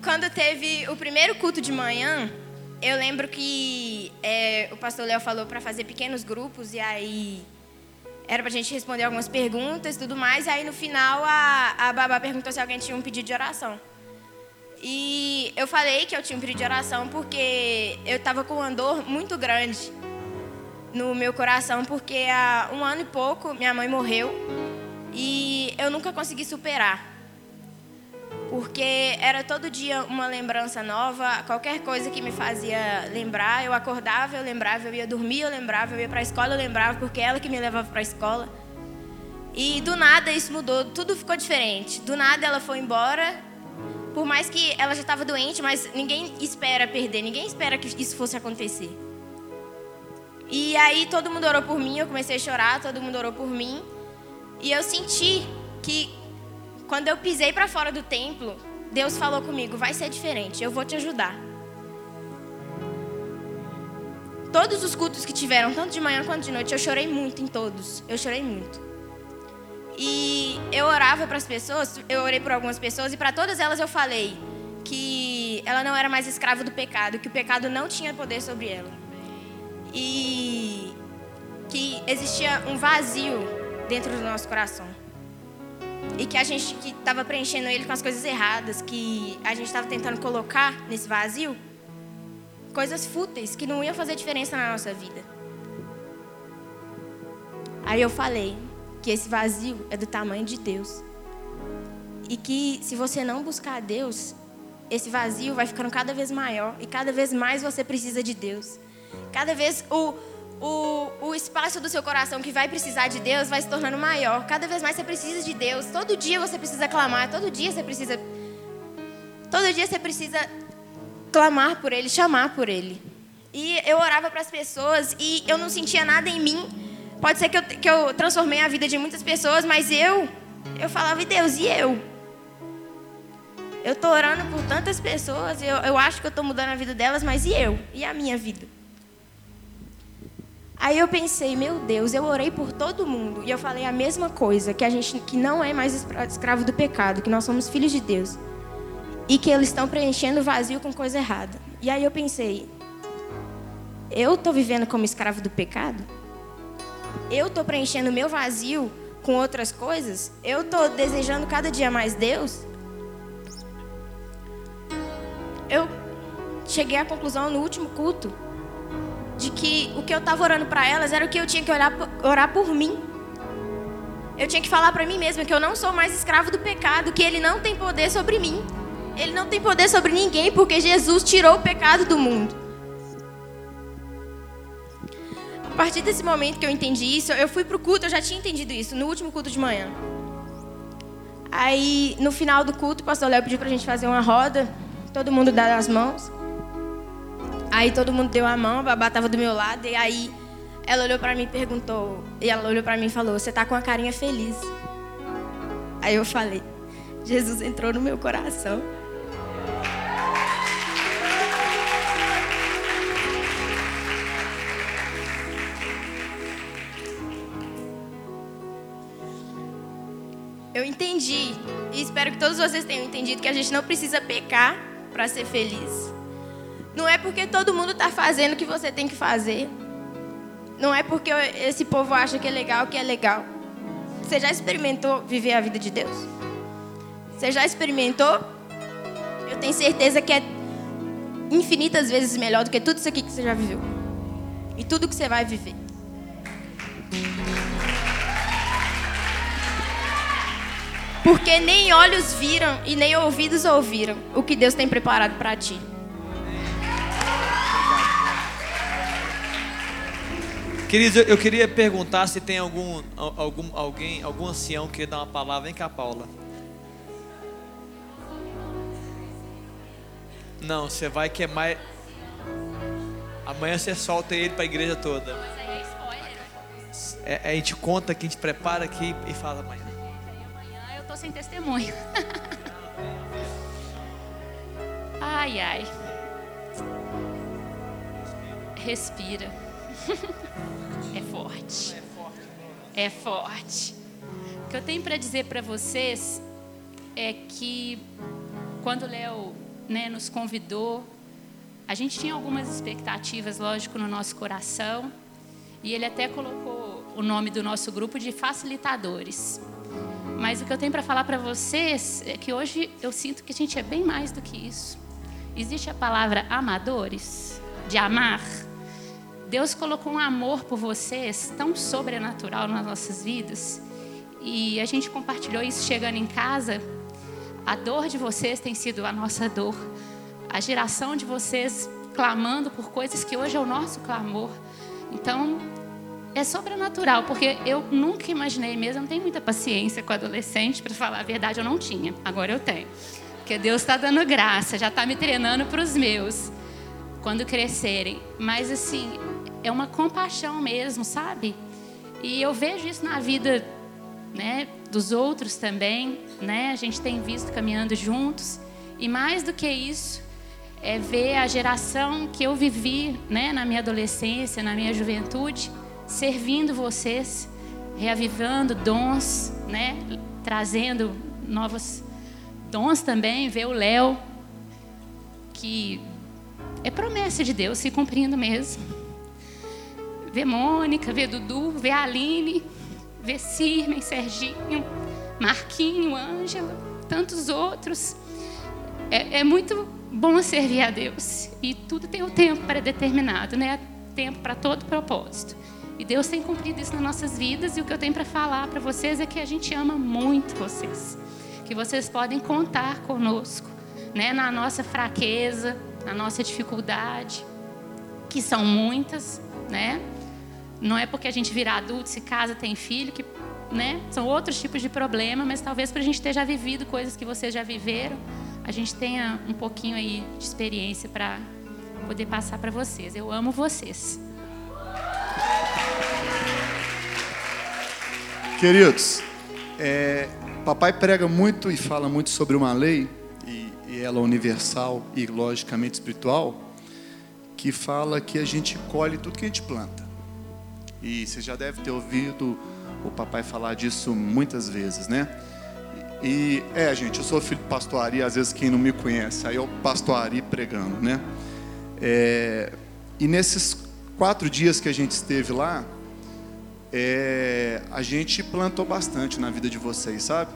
Quando teve o primeiro culto de manhã, eu lembro que é, o pastor Léo falou para fazer pequenos grupos e aí era para a gente responder algumas perguntas e tudo mais. E aí no final a, a babá perguntou se alguém tinha um pedido de oração. E eu falei que eu tinha um pedido de oração porque eu estava com uma dor muito grande no meu coração, porque há um ano e pouco minha mãe morreu e eu nunca consegui superar. Porque era todo dia uma lembrança nova, qualquer coisa que me fazia lembrar, eu acordava, eu lembrava, eu ia dormir, eu lembrava, eu ia para a escola, eu lembrava, porque ela que me levava para a escola. E do nada isso mudou, tudo ficou diferente. Do nada ela foi embora, por mais que ela já estava doente, mas ninguém espera perder, ninguém espera que isso fosse acontecer. E aí todo mundo orou por mim, eu comecei a chorar, todo mundo orou por mim. E eu senti que quando eu pisei para fora do templo, Deus falou comigo: vai ser diferente, eu vou te ajudar. Todos os cultos que tiveram, tanto de manhã quanto de noite, eu chorei muito em todos. Eu chorei muito. E eu orava para as pessoas, eu orei por algumas pessoas e para todas elas eu falei que ela não era mais escrava do pecado, que o pecado não tinha poder sobre ela. E que existia um vazio dentro do nosso coração. E que a gente que estava preenchendo ele com as coisas erradas, que a gente estava tentando colocar nesse vazio, coisas fúteis que não iam fazer diferença na nossa vida. Aí eu falei que esse vazio é do tamanho de Deus. E que se você não buscar Deus, esse vazio vai ficando cada vez maior e cada vez mais você precisa de Deus. Cada vez o o, o espaço do seu coração que vai precisar de Deus vai se tornando maior. Cada vez mais você precisa de Deus. Todo dia você precisa clamar. Todo dia você precisa. Todo dia você precisa clamar por Ele, chamar por Ele. E eu orava para as pessoas e eu não sentia nada em mim. Pode ser que eu, que eu transformei a vida de muitas pessoas, mas eu, eu falava, e Deus, e eu? Eu tô orando por tantas pessoas, eu, eu acho que eu tô mudando a vida delas, mas e eu? E a minha vida? Aí eu pensei, meu Deus, eu orei por todo mundo e eu falei a mesma coisa, que a gente que não é mais escravo do pecado, que nós somos filhos de Deus. E que eles estão preenchendo o vazio com coisa errada. E aí eu pensei, eu estou vivendo como escravo do pecado? Eu estou preenchendo o meu vazio com outras coisas? Eu estou desejando cada dia mais Deus? Eu cheguei à conclusão no último culto de que o que eu estava orando para elas era o que eu tinha que orar, orar por mim. Eu tinha que falar para mim mesma que eu não sou mais escravo do pecado, que ele não tem poder sobre mim. Ele não tem poder sobre ninguém porque Jesus tirou o pecado do mundo. A partir desse momento que eu entendi isso, eu fui pro culto, eu já tinha entendido isso, no último culto de manhã. Aí, no final do culto, o pastor Léo pediu pra gente fazer uma roda, todo mundo dar as mãos. Aí todo mundo deu a mão, a babá tava do meu lado, e aí ela olhou para mim e perguntou, e ela olhou para mim e falou: "Você tá com a carinha feliz?" Aí eu falei: "Jesus entrou no meu coração." Eu entendi, e espero que todos vocês tenham entendido que a gente não precisa pecar para ser feliz. Não é porque todo mundo está fazendo o que você tem que fazer. Não é porque esse povo acha que é legal que é legal. Você já experimentou viver a vida de Deus? Você já experimentou? Eu tenho certeza que é infinitas vezes melhor do que tudo isso aqui que você já viveu. E tudo que você vai viver. Porque nem olhos viram e nem ouvidos ouviram o que Deus tem preparado para ti. Queridos, eu queria perguntar se tem algum, algum alguém, algum ancião que dá uma palavra. Vem cá, Paula. Não, você vai queimar. Amanhã você solta ele para a igreja toda. É. É, é, a gente conta aqui, a gente prepara aqui e fala amanhã. Amanhã eu tô sem testemunho. ai, ai. Respira. É forte. É forte. O que eu tenho para dizer para vocês é que quando o Léo né, nos convidou, a gente tinha algumas expectativas, lógico, no nosso coração. E ele até colocou o nome do nosso grupo de facilitadores. Mas o que eu tenho para falar para vocês é que hoje eu sinto que a gente é bem mais do que isso. Existe a palavra amadores, de amar. Deus colocou um amor por vocês tão sobrenatural nas nossas vidas. E a gente compartilhou isso chegando em casa. A dor de vocês tem sido a nossa dor. A geração de vocês clamando por coisas que hoje é o nosso clamor. Então, é sobrenatural, porque eu nunca imaginei mesmo, eu não tenho muita paciência com adolescente, para falar a verdade, eu não tinha. Agora eu tenho. Porque Deus está dando graça, já está me treinando para os meus, quando crescerem. Mas, assim, é uma compaixão mesmo, sabe? E eu vejo isso na vida, né, dos outros também, né? A gente tem visto caminhando juntos. E mais do que isso, é ver a geração que eu vivi, né, na minha adolescência, na minha juventude, servindo vocês, reavivando dons, né, trazendo novos dons também, ver o Léo que é promessa de Deus se cumprindo mesmo ver Mônica, ver Dudu, ver Aline, ver Cirmen, Serginho, Marquinho, Ângela, tantos outros. É, é, muito bom servir a Deus. E tudo tem o um tempo predeterminado, né? Tempo para todo propósito. E Deus tem cumprido isso nas nossas vidas. E o que eu tenho para falar para vocês é que a gente ama muito vocês. Que vocês podem contar conosco, né? Na nossa fraqueza, na nossa dificuldade, que são muitas, né? Não é porque a gente vira adulto, se casa, tem filho, que né, são outros tipos de problema, mas talvez para a gente ter já vivido coisas que vocês já viveram, a gente tenha um pouquinho aí de experiência para poder passar para vocês. Eu amo vocês. Queridos, é, papai prega muito e fala muito sobre uma lei, e e ela é universal e logicamente espiritual, que fala que a gente colhe tudo que a gente planta. E você já deve ter ouvido o papai falar disso muitas vezes, né? E é, gente, eu sou filho do pastor às vezes quem não me conhece, aí é o pastor Ari pregando, né? É, e nesses quatro dias que a gente esteve lá, é, a gente plantou bastante na vida de vocês, sabe?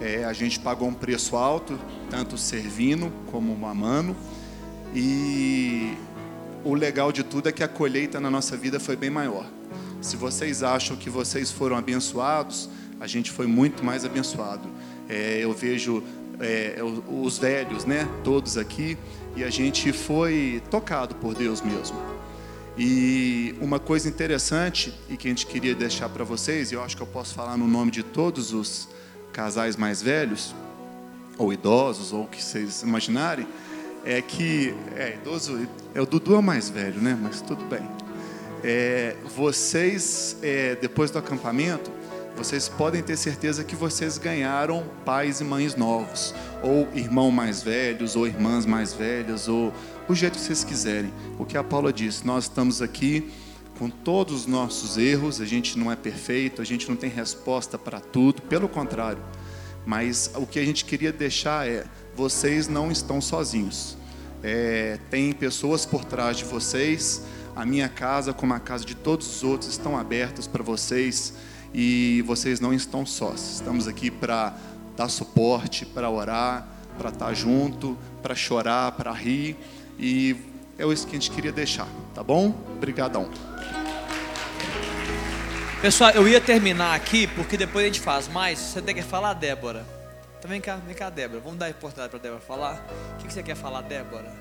É, a gente pagou um preço alto, tanto servindo como mamando. E o legal de tudo é que a colheita na nossa vida foi bem maior. Se vocês acham que vocês foram abençoados, a gente foi muito mais abençoado. É, eu vejo é, os velhos, né, todos aqui, e a gente foi tocado por Deus mesmo. E uma coisa interessante e que a gente queria deixar para vocês, e eu acho que eu posso falar no nome de todos os casais mais velhos, ou idosos, ou o que vocês imaginarem, é que. É, idoso. É, o Dudu é o mais velho, né? Mas tudo bem. É, vocês, é, depois do acampamento, vocês podem ter certeza que vocês ganharam pais e mães novos, ou irmãos mais velhos, ou irmãs mais velhas, ou o jeito que vocês quiserem. O que a Paula disse, nós estamos aqui com todos os nossos erros, a gente não é perfeito, a gente não tem resposta para tudo, pelo contrário. Mas o que a gente queria deixar é: vocês não estão sozinhos. É, tem pessoas por trás de vocês. A minha casa, como a casa de todos os outros, estão abertas para vocês e vocês não estão sós. Estamos aqui para dar suporte, para orar, para estar tá junto, para chorar, para rir e é isso que a gente queria deixar, tá bom? Obrigadão. Pessoal, eu ia terminar aqui porque depois a gente faz mais. Você tem que falar, Débora? Então vem cá, vem cá, Débora. Vamos dar a oportunidade para Débora falar. O que você quer falar, Débora?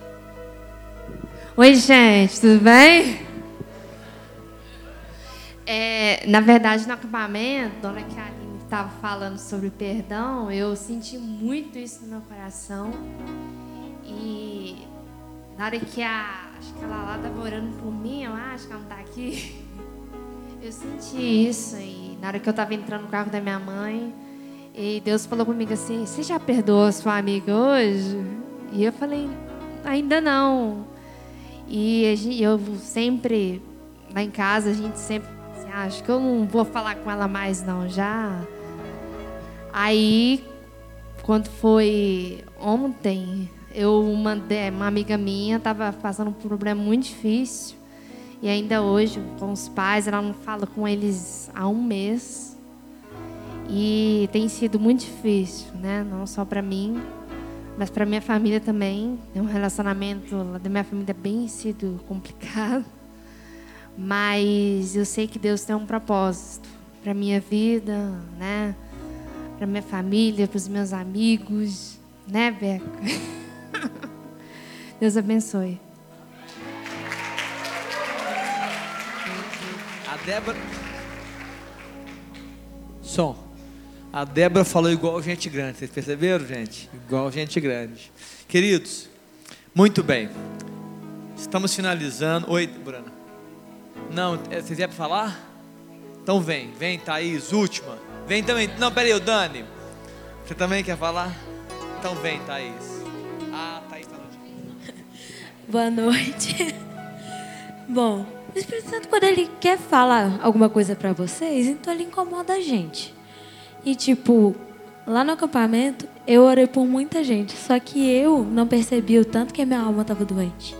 Oi, gente, tudo bem? É, na verdade, no acampamento, na hora que a Aline estava falando sobre perdão, eu senti muito isso no meu coração. E na hora que a. Acho que ela lá estava orando por mim, eu acho que ela não está aqui. Eu senti isso. E na hora que eu estava entrando no carro da minha mãe, e Deus falou comigo assim: Você já perdoou sua amiga hoje? E eu falei: Ainda não. E eu sempre, lá em casa, a gente sempre. Assim, ah, acho que eu não vou falar com ela mais, não. Já. Aí, quando foi ontem, eu mandei, uma amiga minha estava passando um problema muito difícil. E ainda hoje, com os pais, ela não fala com eles há um mês. E tem sido muito difícil, né? Não só para mim, mas para minha família também. Tem um relacionamento da minha família bem sido complicado. Mas eu sei que Deus tem um propósito para minha vida, né? Para minha família, para os meus amigos, né, Beca? Deus abençoe. Débora. Som. A Débora falou igual gente grande. Vocês perceberam, gente? Igual gente grande. Queridos, muito bem. Estamos finalizando. Oi, Brana. Não, é, vocês querem falar? Então vem, vem, Thaís, última. Vem também. Não, peraí, o Dani. Você também quer falar? Então vem, Thaís. Ah, Thaís tá no Boa noite. Bom, o Espírito Santo, quando ele quer falar alguma coisa para vocês, então ele incomoda a gente. E, tipo, lá no acampamento, eu orei por muita gente. Só que eu não percebi o tanto que a minha alma estava doente.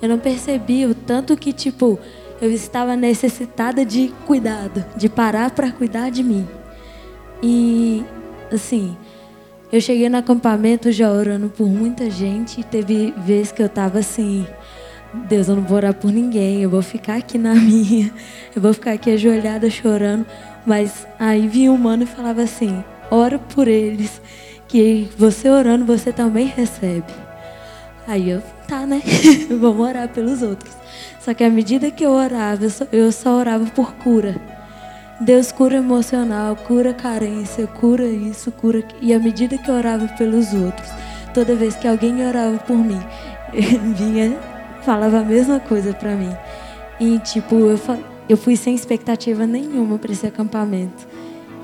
Eu não percebi o tanto que, tipo, eu estava necessitada de cuidado, de parar para cuidar de mim. E, assim, eu cheguei no acampamento já orando por muita gente. E teve vezes que eu estava assim Deus, eu não vou orar por ninguém, eu vou ficar aqui na minha, eu vou ficar aqui ajoelhada chorando. Mas aí vinha um mano e falava assim: ora por eles, que você orando você também recebe. Aí eu, tá, né? Vamos orar pelos outros. Só que à medida que eu orava, eu só, eu só orava por cura. Deus cura emocional, cura carência, cura isso, cura. E à medida que eu orava pelos outros, toda vez que alguém orava por mim, vinha falava a mesma coisa para mim. E, tipo, eu, eu fui sem expectativa nenhuma para esse acampamento.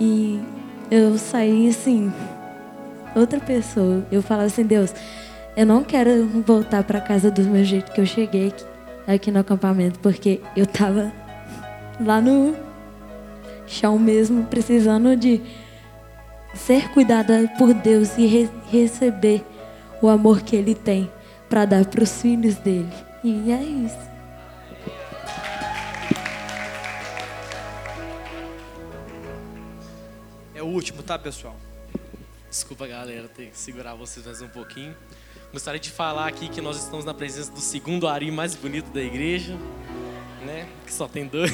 E eu saí, assim, outra pessoa. Eu falava assim, Deus, eu não quero voltar para casa do meu jeito que eu cheguei aqui, aqui no acampamento, porque eu tava lá no chão mesmo, precisando de ser cuidada por Deus e re receber o amor que Ele tem para dar para os filhos dele. E é isso. É o último, tá, pessoal? Desculpa, galera, ter que segurar vocês mais um pouquinho. Gostaria de falar aqui que nós estamos na presença do segundo Ari mais bonito da igreja, né? Que só tem dois.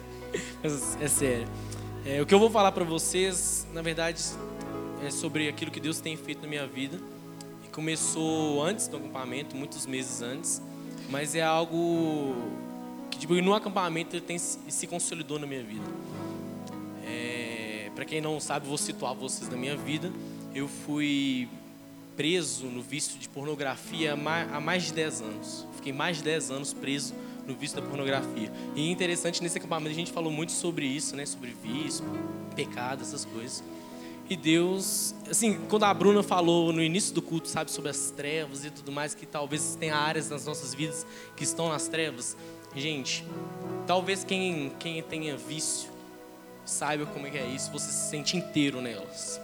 Mas é sério. É, o que eu vou falar para vocês, na verdade, é sobre aquilo que Deus tem feito na minha vida. E começou antes do acampamento, muitos meses antes, mas é algo que tipo, no acampamento ele tem se consolidou na minha vida. É, para quem não sabe, vou situar vocês na minha vida. Eu fui preso no vício de pornografia há mais de 10 anos. Fiquei mais de 10 anos preso no vício da pornografia. E é interessante, nesse acampamento a gente falou muito sobre isso, né? Sobre vício, pecado, essas coisas. E Deus, assim, quando a Bruna falou no início do culto, sabe, sobre as trevas e tudo mais, que talvez tenha áreas nas nossas vidas que estão nas trevas. Gente, talvez quem, quem tenha vício saiba como é que é isso, você se sente inteiro nelas.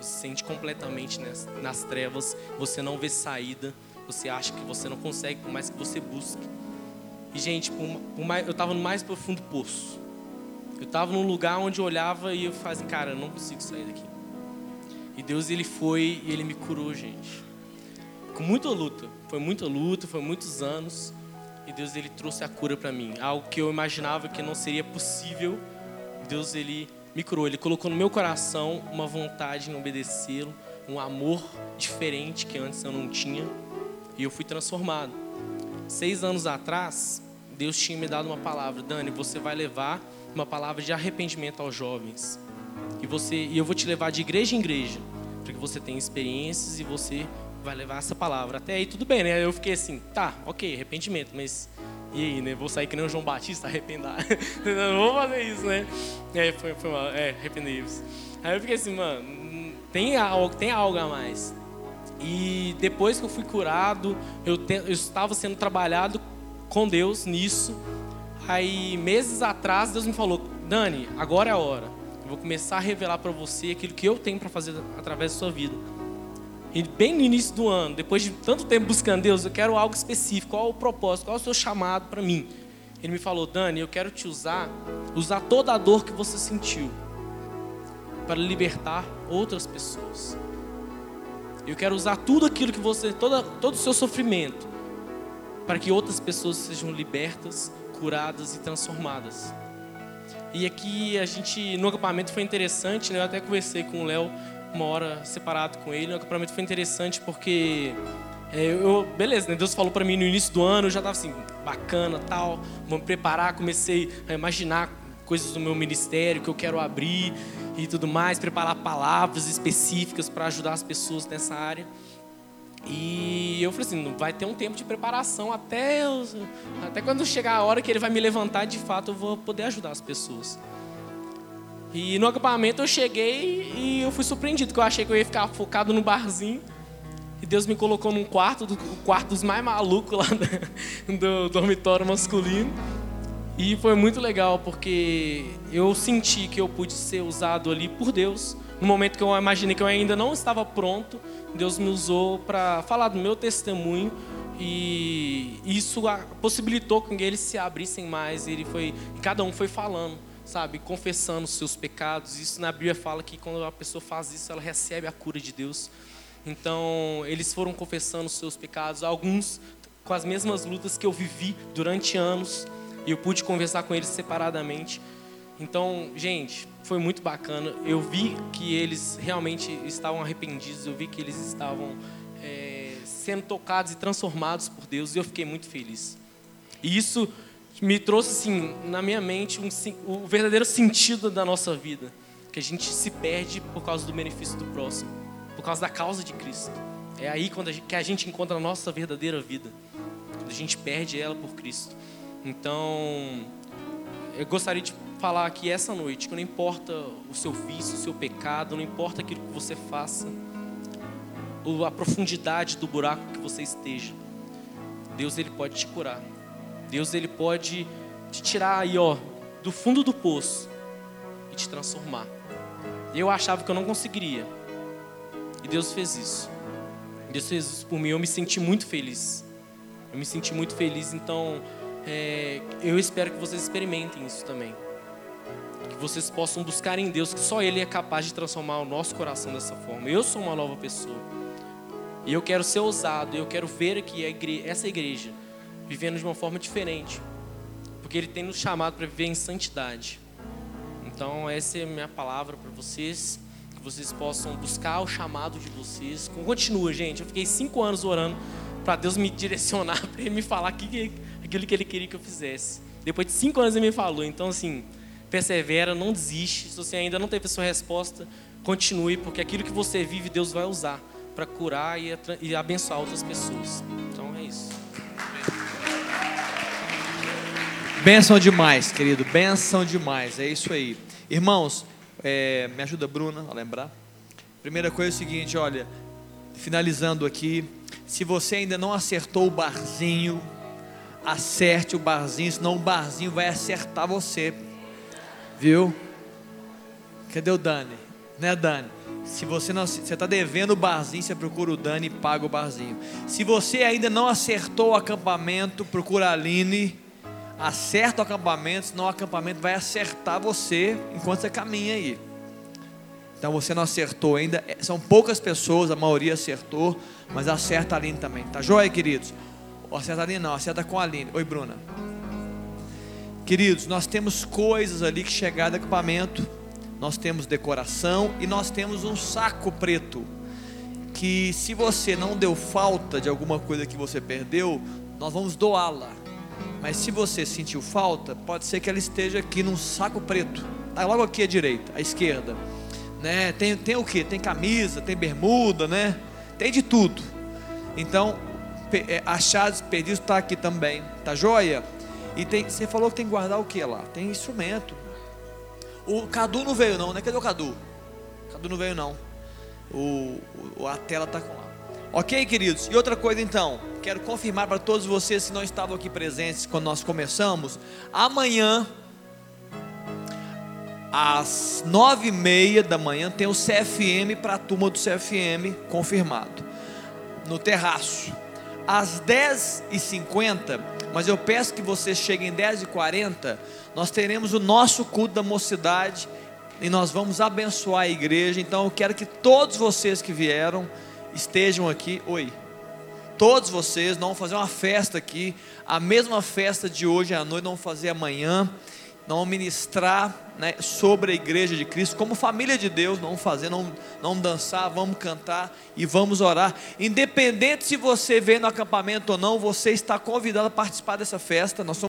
Você se sente completamente nas, nas trevas, você não vê saída, você acha que você não consegue, por mais que você busque. E, gente, por, por mais, eu estava no mais profundo poço. Eu estava num lugar onde eu olhava e eu fazia, cara, eu não consigo sair daqui. E Deus, Ele foi e Ele me curou, gente. Com muita luta. Foi muita luta, foi muitos anos. E Deus, Ele trouxe a cura para mim. Algo que eu imaginava que não seria possível. Deus, Ele me curou. Ele colocou no meu coração uma vontade em obedecê-lo. Um amor diferente que antes eu não tinha. E eu fui transformado. Seis anos atrás, Deus tinha me dado uma palavra, Dani, você vai levar uma palavra de arrependimento aos jovens. E você, e eu vou te levar de igreja em igreja, para que você tenha experiências e você vai levar essa palavra. Até aí tudo bem, né? Eu fiquei assim, tá, ok, arrependimento, mas e aí, né? Vou sair que nem o João Batista, arrependar. não vou fazer isso, né? É, foi, foi mal, é, arrependei-vos. Aí eu fiquei assim, mano, tem algo, tem algo a mais. E depois que eu fui curado, eu, te, eu estava sendo trabalhado com Deus nisso. Aí, meses atrás, Deus me falou: Dani, agora é a hora. Eu vou começar a revelar para você aquilo que eu tenho para fazer através da sua vida. E bem no início do ano, depois de tanto tempo buscando Deus, eu quero algo específico. Qual o propósito? Qual o seu chamado para mim? Ele me falou: Dani, eu quero te usar, usar toda a dor que você sentiu para libertar outras pessoas. Eu quero usar tudo aquilo que você, toda, todo o seu sofrimento, para que outras pessoas sejam libertas, curadas e transformadas. E aqui a gente, no acampamento foi interessante, né? Eu até conversei com o Léo uma hora separado com ele. No acampamento foi interessante porque é, eu, beleza, né? Deus falou para mim no início do ano, eu já estava assim, bacana, tal, vamos preparar, comecei a imaginar coisas do meu ministério que eu quero abrir e tudo mais, preparar palavras específicas para ajudar as pessoas nessa área. E eu falei assim, vai ter um tempo de preparação até, até quando chegar a hora que ele vai me levantar, de fato eu vou poder ajudar as pessoas. E no acampamento eu cheguei e eu fui surpreendido, que eu achei que eu ia ficar focado no barzinho. E Deus me colocou num quarto, do, o quarto dos mais malucos lá do, do dormitório masculino. E foi muito legal porque eu senti que eu pude ser usado ali por Deus. No momento que eu imaginei que eu ainda não estava pronto, Deus me usou para falar do meu testemunho e isso possibilitou que eles se abrissem mais. Ele foi, cada um foi falando, sabe, confessando os seus pecados. Isso na Bíblia fala que quando a pessoa faz isso, ela recebe a cura de Deus. Então, eles foram confessando os seus pecados, alguns com as mesmas lutas que eu vivi durante anos e eu pude conversar com eles separadamente. Então, gente, foi muito bacana. Eu vi que eles realmente estavam arrependidos, eu vi que eles estavam é, sendo tocados e transformados por Deus, e eu fiquei muito feliz. E isso me trouxe, assim, na minha mente, um, o verdadeiro sentido da nossa vida, que a gente se perde por causa do benefício do próximo, por causa da causa de Cristo. É aí quando a gente, que a gente encontra a nossa verdadeira vida, quando a gente perde ela por Cristo. Então, eu gostaria de falar aqui essa noite que não importa o seu vício, o seu pecado, não importa aquilo que você faça, ou a profundidade do buraco que você esteja, Deus ele pode te curar. Deus ele pode te tirar aí, ó, do fundo do poço e te transformar. Eu achava que eu não conseguiria. E Deus fez isso. Deus fez isso por mim. Eu me senti muito feliz. Eu me senti muito feliz. Então, é, eu espero que vocês experimentem isso também. Vocês possam buscar em Deus, que só Ele é capaz de transformar o nosso coração dessa forma. Eu sou uma nova pessoa. E eu quero ser ousado. Eu quero ver aqui essa igreja vivendo de uma forma diferente. Porque Ele tem nos chamado para viver em santidade. Então, essa é a minha palavra para vocês. Que vocês possam buscar o chamado de vocês. Continua, gente. Eu fiquei cinco anos orando para Deus me direcionar, para Ele me falar aquilo que Ele queria que eu fizesse. Depois de cinco anos Ele me falou. Então, assim, persevera, não desiste. Se você ainda não teve a sua resposta, continue, porque aquilo que você vive, Deus vai usar para curar e, e abençoar outras pessoas. Então, é isso. Benção demais, querido. Benção demais. É isso aí. Irmãos, é, me ajuda, Bruna, a lembrar. Primeira coisa é o seguinte: olha, finalizando aqui. Se você ainda não acertou o barzinho, acerte o barzinho, senão o barzinho vai acertar você. Viu? Cadê o Dani? Né, Dani? Se você não, você está devendo o barzinho, você procura o Dani e paga o barzinho. Se você ainda não acertou o acampamento, procura a Aline acerta o acampamento, senão o acampamento vai acertar você enquanto você caminha aí. Então você não acertou ainda, é, são poucas pessoas, a maioria acertou, mas acerta a Aline também. Tá joia, queridos? Acerta a Aline não, acerta com a Aline. Oi, Bruna. Queridos, nós temos coisas ali que chegaram do acampamento, nós temos decoração e nós temos um saco preto. Que se você não deu falta de alguma coisa que você perdeu, nós vamos doá-la mas se você sentiu falta, pode ser que ela esteja aqui num saco preto. Tá logo aqui à direita, à esquerda. Né? Tem, tem o que? Tem camisa, tem bermuda, né? Tem de tudo. Então, é, achados perdidos está aqui também. Tá joia? E tem, você falou que tem que guardar o que lá? Tem instrumento. O Cadu não veio não, né? Cadê o Cadu? Cadu não veio não. O, o a tela está com lá. Ok, queridos? E outra coisa então, quero confirmar para todos vocês que não estavam aqui presentes quando nós começamos. Amanhã, às nove e meia da manhã, tem o CFM para a turma do CFM confirmado, no terraço. Às dez e cinquenta, mas eu peço que vocês cheguem dez e quarenta, nós teremos o nosso culto da mocidade e nós vamos abençoar a igreja. Então eu quero que todos vocês que vieram estejam aqui. Oi. Todos vocês, nós vamos fazer uma festa aqui, a mesma festa de hoje à noite, nós vamos fazer amanhã. Nós vamos ministrar né, sobre a igreja de Cristo, como família de Deus, não vamos fazer, não, não dançar, vamos cantar e vamos orar. Independente se você vem no acampamento ou não, você está convidado a participar dessa festa. Nós somos